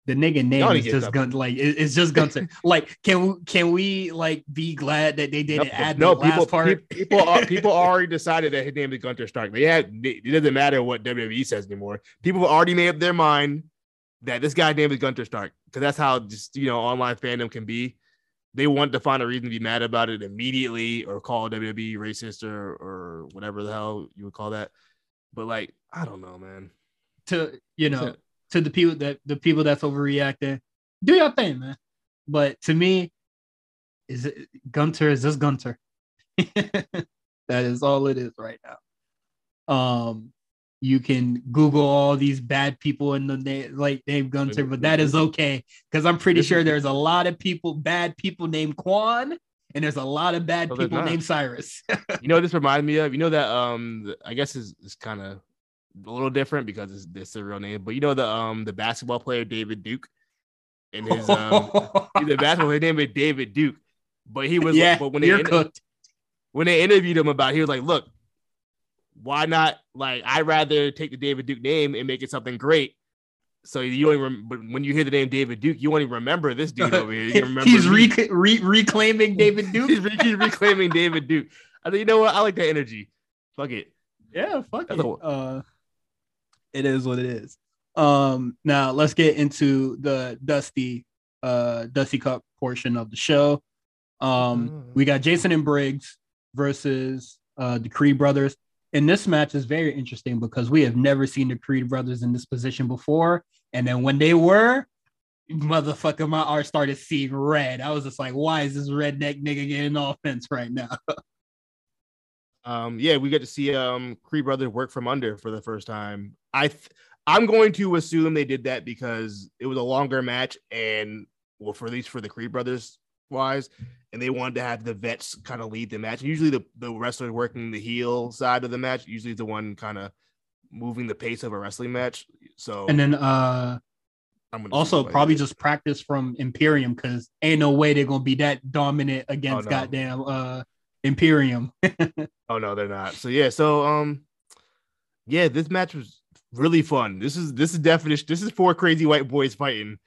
the nigga name is need to get just stuff. gun. Like it- it's just Gunther. like, can we can we like be glad that they didn't No, add no, the last people, part? people, are, people already decided that his name is Gunther Stark. They had it doesn't matter what WWE says anymore. People have already made up their mind that this guy's name is Gunther Stark because that's how just you know online fandom can be. They want to find a reason to be mad about it immediately or call WWE racist or or whatever the hell you would call that. But like, I don't know, man. to you know. To the people that the people that's overreacting, do your thing, man. But to me, is it Gunther is just Gunther. that is all it is right now. Um, you can Google all these bad people in the name like name Gunther, but that is okay because I'm pretty sure there's a lot of people, bad people named Quan, and there's a lot of bad people not. named Cyrus. You know what this reminds me of? You know that um I guess is is kind of a little different because it's, it's the real name, but you know the um the basketball player David Duke and his um the basketball his name is David Duke, but he was yeah, but when they inter- cooked. when they interviewed him about, it, he was like, look, why not? Like I'd rather take the David Duke name and make it something great So you only rem- but when you hear the name David Duke, you only remember this dude over here. You remember He's me. re- re- reclaiming David Duke. he's, re- he's reclaiming David Duke. I think you know what? I like that energy. Fuck it. Yeah, fuck That's it. a- Uh, it is what it is. Um, now let's get into the Dusty, uh, Dusty Cup portion of the show. Um, we got Jensen and Briggs versus uh the Creed brothers. And this match is very interesting because we have never seen the Creed brothers in this position before. And then when they were, motherfucker, my art started seeing red. I was just like, why is this redneck nigga getting offense right now? Um, yeah, we get to see um Creed brothers work from under for the first time. I th- I'm going to assume they did that because it was a longer match and well, for at least for the Creed brothers wise, and they wanted to have the vets kind of lead the match. Usually the, the wrestler working the heel side of the match, usually the one kind of moving the pace of a wrestling match. So And then uh I'm gonna Also, probably just practice from Imperium because ain't no way they're gonna be that dominant against no. goddamn uh Imperium. Oh no, they're not. So yeah, so um, yeah, this match was really fun. This is this is definition. This is four crazy white boys fighting.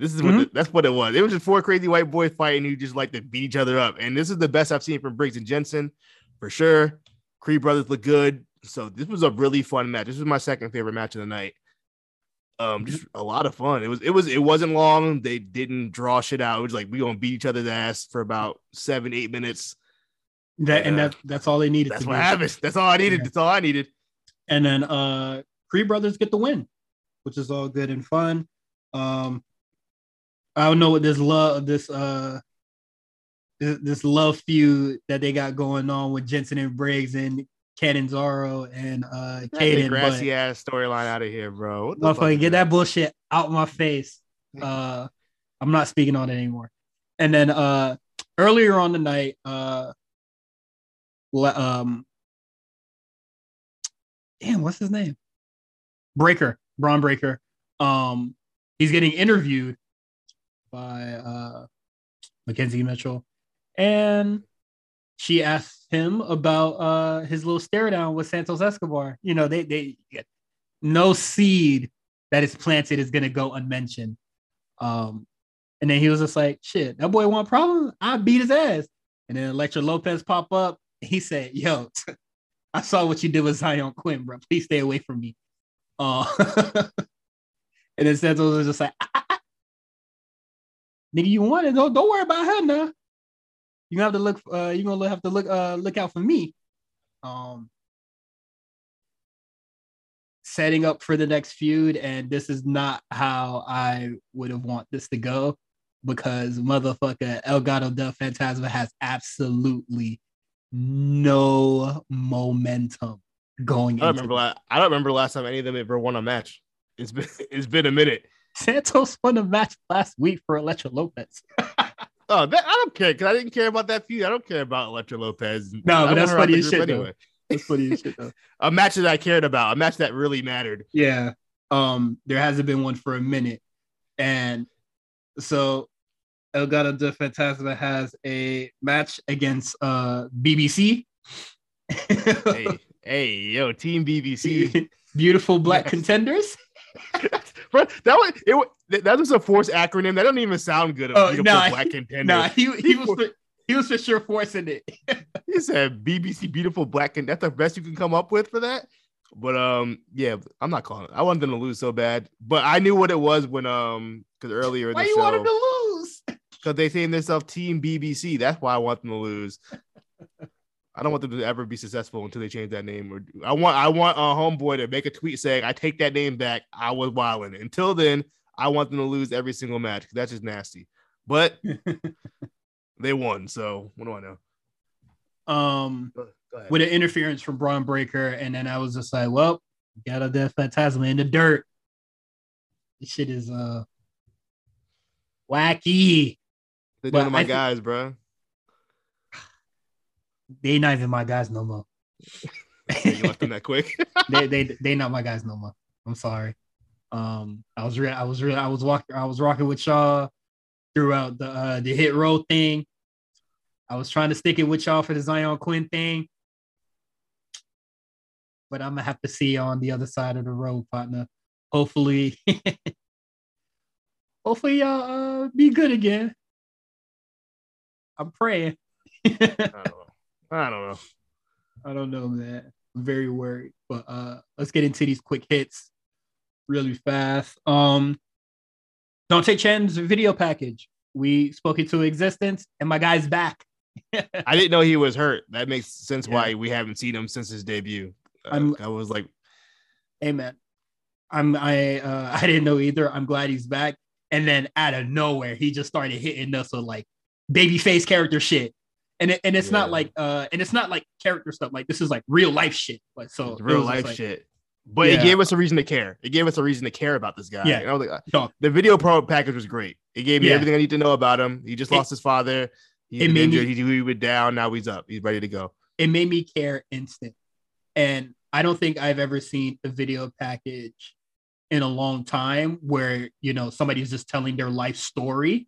This is what Mhm. the- that's what it was. It was just four crazy white boys fighting who just like to beat each other up. And this is the best I've seen from Briggs and Jensen for sure. Creed brothers look good. So this was a really fun match. This was my second favorite match of the night. Um, just a lot of fun. It was it was it wasn't long. They didn't draw shit out. It was like we gonna beat each other's ass for about seven eight minutes. That and that that's all they needed. That's to what happens. That's all I needed. Yeah. That's all I needed. And then uh Creed brothers get the win, which is all good and fun. Um I don't know what this love this uh this, this love feud that they got going on with Jensen and Briggs and Catanzaro and uh Kayden, grassy ass storyline out of here, bro. What the fuck motherfucker, get that bullshit out my face. Uh, I'm not speaking on it anymore. And then uh, earlier on the night, uh, um, damn, what's his name? Breakker, Bron Breakker. Um, he's getting interviewed by uh, McKenzie Mitchell, and she asked him about uh his little stare down with Santos Escobar. You know, they they no seed that is planted is gonna go unmentioned. Um, and then he was just like, "Shit, that boy want problems? I beat his ass." And then Elektra Lopez pop up. He said, "Yo, I saw what you did with Xyon Quinn, bro. Please stay away from me." Uh, and then Santos was just like, "Ah, ah, ah. "Nigga, you want it? Don't don't worry about her now. You gonna have to look. Uh, you gonna have to look. Uh, look out for me." Um, setting up for the next feud, and this is not how I would have want this to go because motherfucker Legado del Fantasma has absolutely no momentum going I don't into remember. La- I don't remember the last time any of them ever won a match. It's been it's been a minute. Santos won a match last week for Elektra Lopez. Oh, that, I don't care because I didn't care about that feud. I don't care about Elektra Lopez. No, but that's funny as shit, though. That's funny as shit though. A match that I cared about. A match that really mattered. Yeah. Um, there hasn't been one for a minute. And so Legado del Fantasma has a match against uh BBC. hey, hey, yo, Team BBC. Beautiful black Yes. contenders. Bro, that was it. That was a forced acronym. That don't even sound good. Oh, beautiful nah, black contender. Nah, he, he was for, he was for sure forcing it. He said BBC beautiful black and that's the best you can come up with for that. But um, yeah, I'm not calling it. I wanted them to lose so bad, but I knew what it was when um, because earlier in Why the you show, to lose? Because they named themselves Team BBC. That's why I want them to lose. I don't want them to ever be successful until they change that name. Or I want I want a homeboy to make a tweet saying I take that name back. I was wilding. Until then, I want them to lose every single match because that's just nasty. But they won, so what do I know? Um, Go go ahead. with an interference from Bron Breakker, and then I was just like, well, Legado del Fantasma in the dirt. This shit is uh wacky. They're but doing my I thi- guys, bro. They not even my guys no more. you left them that quick. they they they not my guys no more. I'm sorry. Um, I was real. I was real. I was walking. I was rocking with y'all throughout the uh the Hit Row thing. I was trying to stick it with y'all for the Xyon Quinn thing, but I'm gonna have to see you on the other side of the road, partner. hopefully, hopefully y'all uh, be good again. I'm praying. I don't know. I don't know. I don't know, man. I'm very worried. But uh let's get into these quick hits really fast. Um Dante Chen's video package. We spoke into existence, and my guy's back. I didn't know he was hurt. That makes sense Yeah. why we haven't seen him since his debut. Uh, I was like, Amen. I'm I uh I didn't know either. I'm glad he's back. And then out of nowhere, he just started hitting us with like baby face character shit. And it, and it's not like uh and it's not like character stuff. Like this is like real life shit. Like so it's real life like, shit. But Yeah. it gave us a reason to care. It gave us a reason to care about this guy. Yeah. And I was like, uh, the video pro package was great. It gave me Yeah. everything I need to know about him. He just It- lost his father. He's it made me- he, he went down. Now he's up. He's ready to go. it made me care instant. And I don't think I've ever seen a video package in a long time where you know somebody's just telling their life story.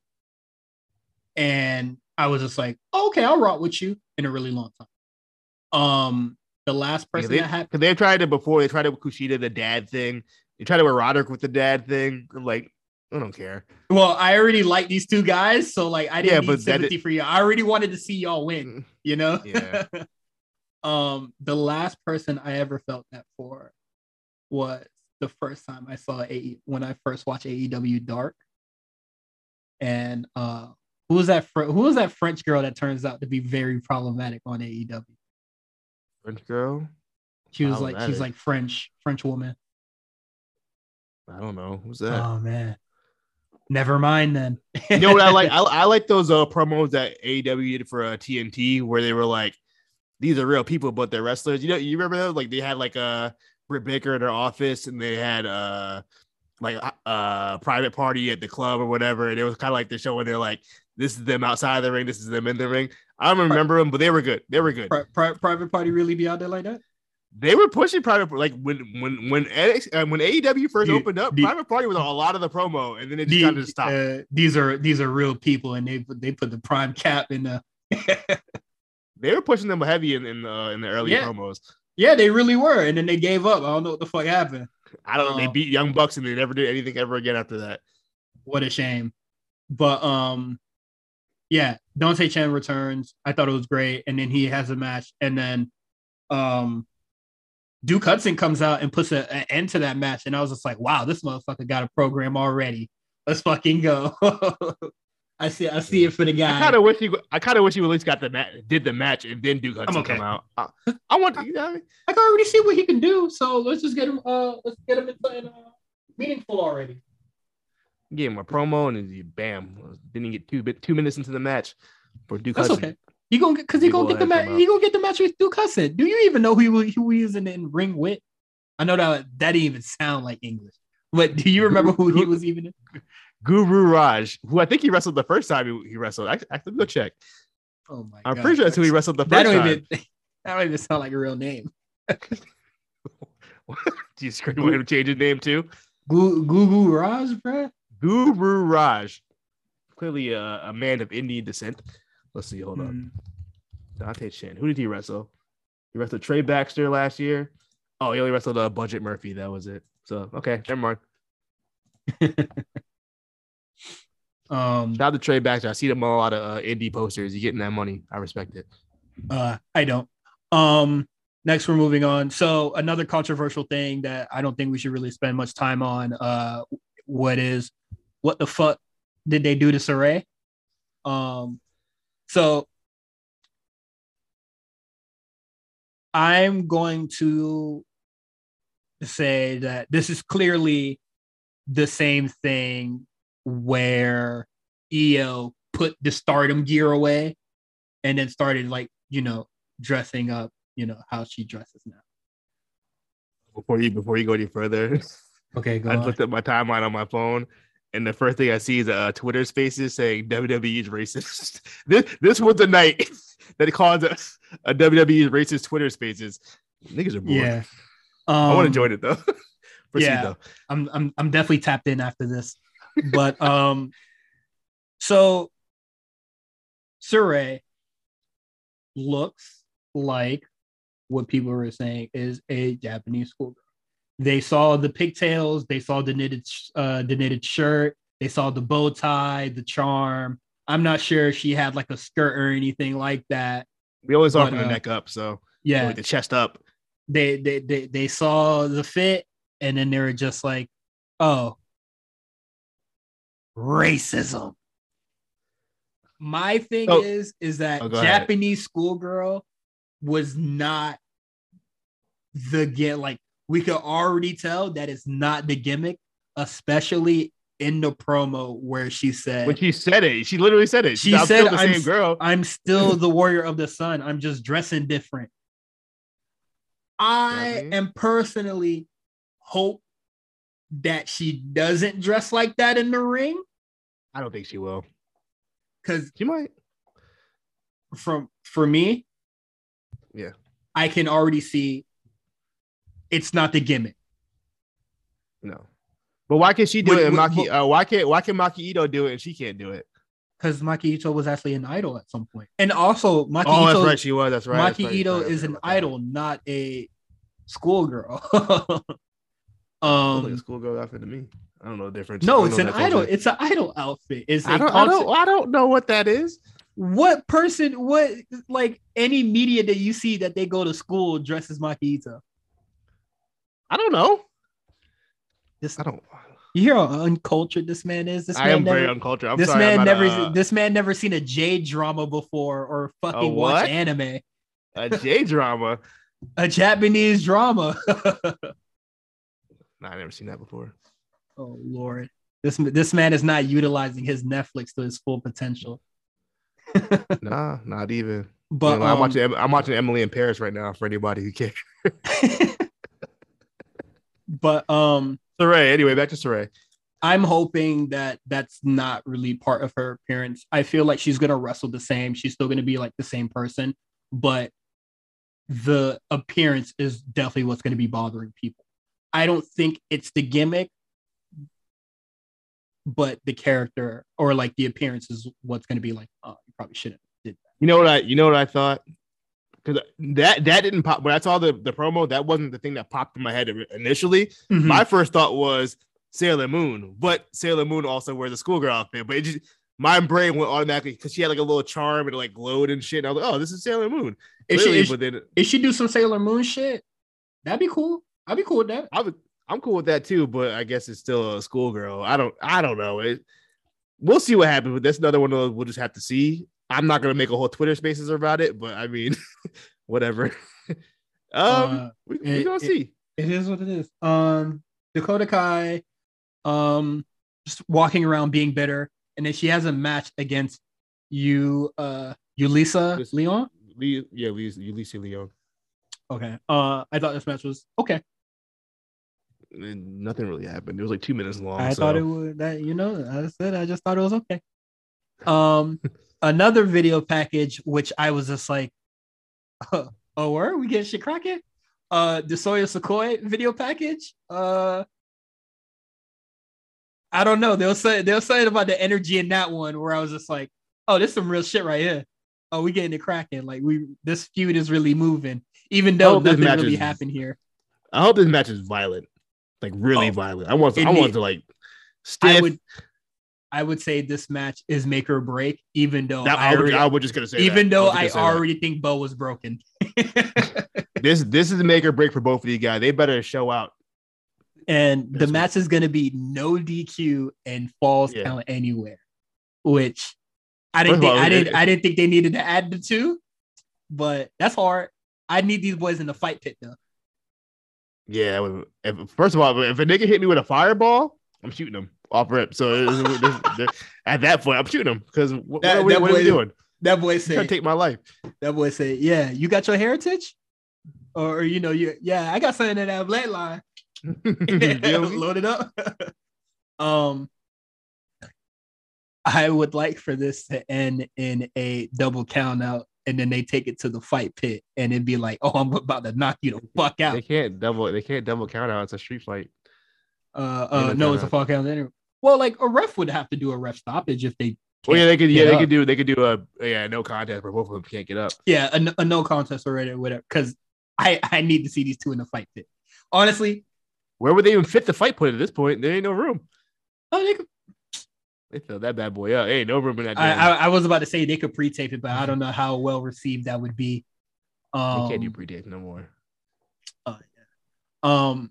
And I was just like, okay, I'll rock with you in a really long time. Um, the last person they, that had they tried it before. They tried it with Kushida, the dad thing. They tried it with Roderick with the dad thing. I'm like, I don't care. well, I already like these two guys, so like I didn't Yeah, need but sympathy for you. I already wanted to see y'all win, you know? Yeah. um, the last person I ever felt that for was the first time I saw AE when I first watched AEW Dark. And uh who was that fr- who was that French girl that turns out to be very problematic on AEW? French girl. She was like she's like French, French woman. I don't know. Who's that? Oh man. Never mind then. you know what I like? I, I like those uh, promos that AEW did for uh, TNT where they were like, these are real people, but they're wrestlers. You know, you remember that? Like they had like a Britt Baker in their office and they had uh like a uh, private party at the club or whatever. And it was kind of like the show where they're like, this is them outside of the ring, this is them in the ring. I don't remember them, but they were good. They were good. Pri- pri- private party really be out there like that? They were pushing private like when when when NX, uh, when AEW first Dude, opened up, dude. private party was a lot of the promo, and then it just The- kind of stopped. uh, these are these are real people and they put they put the prime cap in the they were pushing them heavy in in, uh, in the early Yeah. promos. Yeah, they really were. And then they gave up. I don't know what the fuck happened. I don't know. They Um, beat Young Bucks and they never did anything ever again after that. What a shame. But um yeah, Dante Chen returns. I thought it was great. And then he has a match. And then um Duke Hudson comes out and puts an end to that match. And I was just like, wow, this motherfucker got a program already. Let's fucking go. I see I see it for the guy. I kind of wish you. I kind of wish you at least got the match, did the match, and then Duke Hudson okay. come out. I, I want. You know, I mean? I can already see what he can do. So let's just get him uh let's get him in something uh, meaningful already. Give him a promo and you bam. Didn't get two bit two minutes into the match for Duke That's Hudson. okay. He gonna get because he gonna get the match. He gonna get the match with Duke Hudson. Do you even know who he, who he was in, in ring with? I know that that didn't even sound like English. But do you remember who he was even in? Guru Raj, who I think he wrestled the first time he, he wrestled. Actually, actually, go check. Oh my I'm god! pretty sure that's who he wrestled the That first don't time. even that don't even sound like a real name. Do you want him to change his name too? Guru Raj, bro. Guru Raj, clearly a, a man of Indian descent. Let's see. Hold on. Mm. Dante Chen. Who did he wrestle? He wrestled Trey Baxter last year. Oh, he only wrestled uh, Budget Murphy. That was it. So okay, never mind. Um, Shout out to Trey Baxter. I see them on a lot of uh, indie posters. You getting that money? I respect it. Uh, I don't. Um, next we're moving on. So another controversial thing that I don't think we should really spend much time on. Uh, what is what the fuck did they do to Sarray? Um, so I'm going to say that this is clearly the same thing where Io put the stardom gear away and then started like you know dressing up you know how she dresses now Before you before you go any further, okay go I on. looked at my timeline on my phone, and the first thing I see is uh, Twitter Spaces saying WWE is racist. this this was the night that it caused a, a WWE is racist Twitter Spaces. Niggas are bored. yeah I want to Um, join it though. Yeah. though. I'm, I'm i'm definitely tapped in after this but um so Sarray looks like what people were saying is a Japanese schoolgirl. They saw the pigtails, they saw the knitted uh the knitted shirt, they saw the bow tie, the charm. I'm not sure if she had like a skirt or anything like that. We always from the uh, neck up, so Yeah, like the chest up. they they they they saw the fit and then they were just like, oh, racism. My thing Oh. is is that Oh, ahead. Japanese schoolgirl was not the get like we could already tell that it's not the gimmick, especially in the promo where she said When she said it, she literally said it. She I'm said, "I'm same girl. I'm still the warrior of the sun. I'm just dressing different. I am personally hope that she doesn't dress like that in the ring I don't think she will. because She might. from for me, Yeah. I can already see it's not the gimmick. No. But why can't she do Would- it? And would- Maki, uh, why can't why can Maki Ito do it and she can't do it? Because Maki Ito was actually an idol at some point. And also Maki Oh, Ito, that's right. She was. That's right. that's right, Ito right, is an that. idol, not a schoolgirl. Looks like a um schoolgirl outfit to me. I don't know the difference. No, it's an idol. culture. It's an idol outfit. It's a I don't, I don't. I don't know what that is. what person, what like any media that you see that they go to school dresses Maki Ito? I don't know. This I don't. you hear how uncultured this man is. This I man am never, very uncultured. I'm this sorry. man I'm never a, this man never seen a J drama before or fucking watch anime. a J drama. A Japanese drama. Nah, I never seen that before. oh lord. This this man is not utilizing his Netflix to his full potential. Nah, not even. But You know, I'm um, watching. I'm watching Emily in Paris right now. For anybody who cares. but um Sarray. Anyway, back to Sarray. I'm hoping that that's not really part of her appearance. I feel like she's gonna wrestle the same. She's still gonna be like the same person, but the appearance is definitely what's gonna be bothering people. I don't think it's the gimmick, but the character or like the appearance is what's gonna be like. Oh, you probably shouldn't have did that. You know what I? You know what I thought? Because that that didn't pop. When I saw the the promo, that wasn't the thing that popped in my head initially. that. My first thought was Sailor Moon, but Sailor Moon also wears a schoolgirl outfit. But it just my brain went automatically because she had like a little charm and like glowed and shit. And I was like, oh, this is Sailor Moon. if, she, Clearly, if, but then if she do some Sailor Moon shit, that'd be cool. I'd be cool with that. I would, I'm cool with that too. But I guess it's still a schoolgirl. I don't, I don't know. It, we'll see what happens. But that's another one of those we'll just have to see. I'm not gonna make a whole Twitter Spaces about it, but I mean, whatever. um, Uh, we, we it- gonna it- see. It is what it is. Um, Dakota Kai, um, just walking around being bitter, and then she has a match against you, uh, Yulisa Leon. Lee, yeah, Ulysses Leon. Okay. Uh, I thought this match was okay. And nothing really happened. It was like two minutes long. I so. thought it would that you know. I said I just thought it was okay. Um, another video package which I was just like, oh, where we get shit cracking? Uh, the Solo Sikoa video package. Uh, I don't know. They'll say they'll say about the energy in that one where I was just like, oh, this some real shit right here. Oh, we getting it cracking. Like we this feud is really moving, even though nothing really is- happened here. I hope this match is violent, like really Oh, violent. I want, it I want to like stiff. I would I would say this match is make or break, even though that, I I, would, already, I was just gonna say. even that. though was I just that. already think Bo was broken. this this is the make or break for both of these guys. They better show out. and the match is gonna be no DQ and falls Yeah. count anywhere, which I didn't think all, I didn't it- I didn't think they needed to add the two, but that's hard. I need these boys in the fight pit though. Yeah. If, first of all, if a nigga hit me with a fireball, I'm shooting him off rip. So at that point, I'm shooting him because what, That- what are we, what are we doing? That boy said, take my life. that boy said, yeah, you got your heritage, or you know, you yeah, I got something in that bloodline. Feel me? load it up. um, I would like for this to end in a double count out, and then they take it to the fight pit, and it'd be like, "Oh, I'm about to knock you the fuck out. they can't double. They can't double count out. It's a street fight. Uh, uh no it's a count fuck count anyway. Well, like a ref would have to do a ref stoppage if they. Well, yeah, they could. Yeah, they up. could do. They could do a yeah no contest, but both of them can't get up. Yeah, a no contest already, or whatever. Because I I need to see these two in the fight pit. Honestly, Where would they even fit the fight put at this point? There ain't no room. Oh, they could, They filled that bad boy up. Ain't no room in that. I, I, I was about to say they could pre-tape it, but I don't know how well received that would be. Um, they can't do pre-tape no more. Um,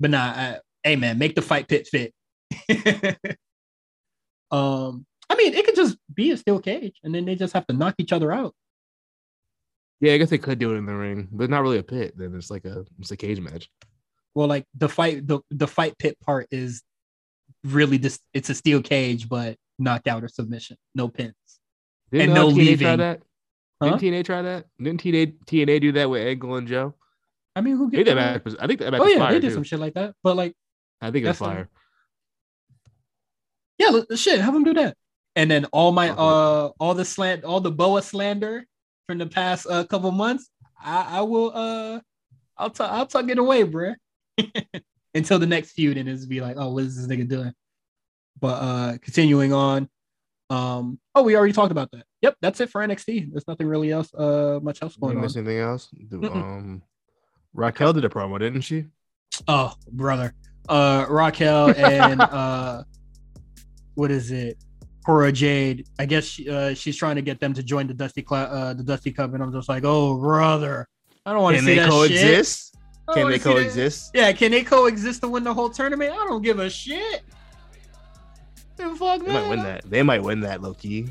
but nah, I, hey man, make the fight pit fit. um, I mean, it could just be a steel cage, and then they just have to knock each other out. Yeah, I guess they could do it in the ring, but not really a pit. Then it's like a it's a cage match. Well, like the fight, the the fight pit part is really just it's a steel cage, but knockout or submission, no pins. Didn't, And uh, no TNA try that? Huh? Didn't TNA try that? Didn't TNA TNA do that with Angle and Joe? I mean, who I think gets that match was. I think that match Oh yeah, fire they did too. some shit like that. But like, I think it was That's fire. Yeah, shit, have them do that. And then all my Okay. uh all the slant, all the boa slander from the past uh, couple months, I, I will uh I'll t- I'll tuck it away, bruh. Until the next feud, and it's be like, oh, what is this nigga doing? But uh continuing on. Um, oh, we already talked about that. Yep, that's it for NXT. There's nothing really else, uh, much else Did going you on. anything else? Do- um, Raquel did a promo, didn't she? Oh, brother. Uh Raquel and uh what is it? Cora Jade. I guess she, uh, she's trying to get them to join the Dusty Cla- uh the Dusty Cup, and I'm just like, oh brother. I don't want to see they that shit. coexist? Don't Can they see that- coexist? Yeah, can they coexist to win the whole tournament? I don't give a shit. Fuck, They might win that. They might win that, low key.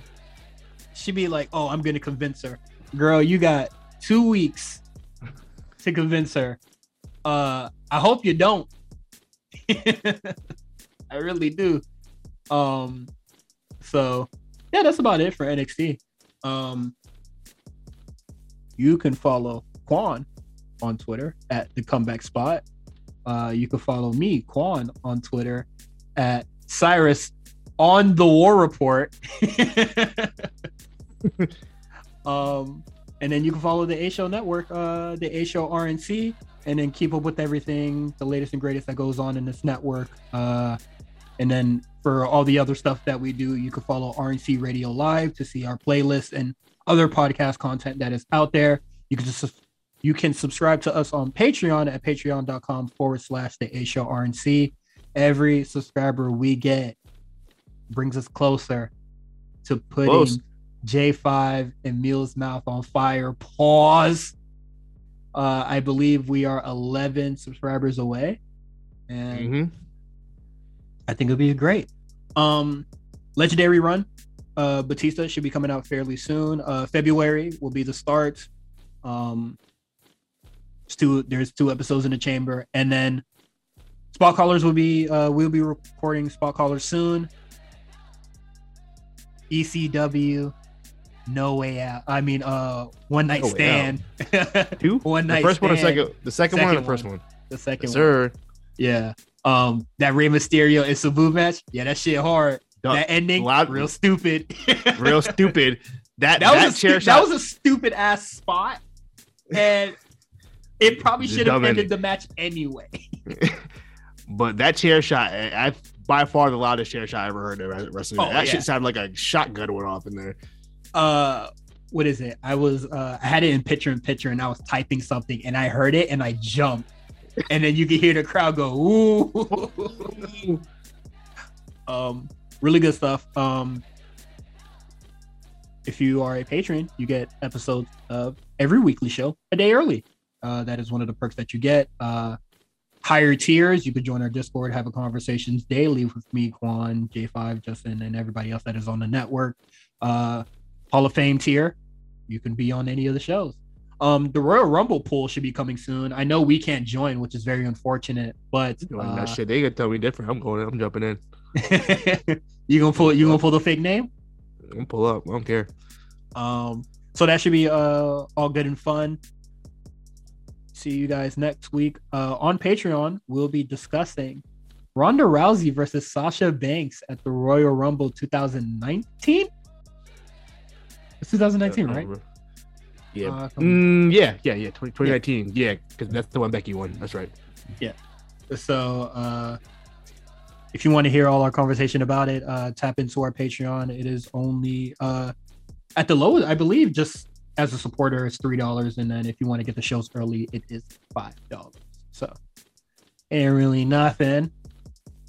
She'd be like, oh, I'm gonna convince her. Girl, you got two weeks to convince her. Uh I hope you don't. I really do. Um so yeah, that's about it for NXT. Um you can follow Quan on Twitter at the comeback spot. Uh you can follow me, Quan, on Twitter at Cyrus on the War Report. um, and then you can follow the A Show Network, uh, the A Show RNC, and then keep up with everything, the latest and greatest that goes on in this network. Uh, and then for all the other stuff that we do, you can follow RNC Radio Live to see our playlist and other podcast content that is out there. You can just you can subscribe to us on Patreon at patreon.com forward slash the A Show RNC. Every subscriber we get brings us closer to putting Close. J5 and Meal's Mouth on fire. Pause. Uh, I believe we are 11 subscribers away, and hmm I think it'll be great. Um, legendary run. Uh, Batista should be coming out fairly soon. Uh, February will be the start. Um, it's two. There's two episodes in the chamber, and then spot callers will be. Uh, we'll be recording spot callers soon. ECW, no way out. I mean, uh, one night No stand. Two. One The night first one or stand. second? The second, one or the first one. one? The second one. sir. Yeah. Um, that Rey Mysterio and Sabu match. Yeah, that shit hard. Dog, that ending, loud- real stupid. Real stupid. That that that, was a stu- shot. that was a stupid ass spot, and it probably should have ended the match anyway. but that chair shot, I, I by far the loudest chair shot I ever heard in wrestling. Oh, that yeah. shit sounded like a shotgun went off in there. Uh, what is it? I was uh, I had it in picture in picture, and I was typing something, and I heard it, and I jumped, and then you can hear the crowd go ooh. um, really good stuff. Um, if you are a patron, you get episodes of every weekly show a day early. Uh, that is one of the perks that you get. Uh, higher tiers, you could join our Discord, have a conversations daily with me, Quan, J5, Justin, and everybody else that is on the network. Uh, Hall of Fame tier, you can be on any of the shows. Um, the Royal Rumble pool should be coming soon. I know we can't join, which is very unfortunate, but uh, that shit, they could tell me different. I'm going. I'm jumping in. you gonna pull you gonna pull the fake name? I'm gonna pull up. I don't care. Um, so that should be uh all good and fun. See you guys next week. Uh, on Patreon, we'll be discussing Ronda Rousey versus Sasha Banks at the Royal Rumble 2019. It's 2019, I don't right? Yeah. Uh, Mm, yeah. Yeah. Yeah. 20, 2019. Yeah. Because that's the one Becky won. That's right. Yeah. So uh if you want to hear all our conversation about it, uh tap into our Patreon. It is only uh at the lowest, I believe, just as a supporter, it's three dollars, and then if you want to get the shows early, it is five dollars. So ain't really nothing.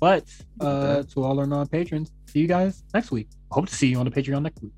But uh, to all our non patrons, see you guys next week. Hope to see you on the Patreon next week.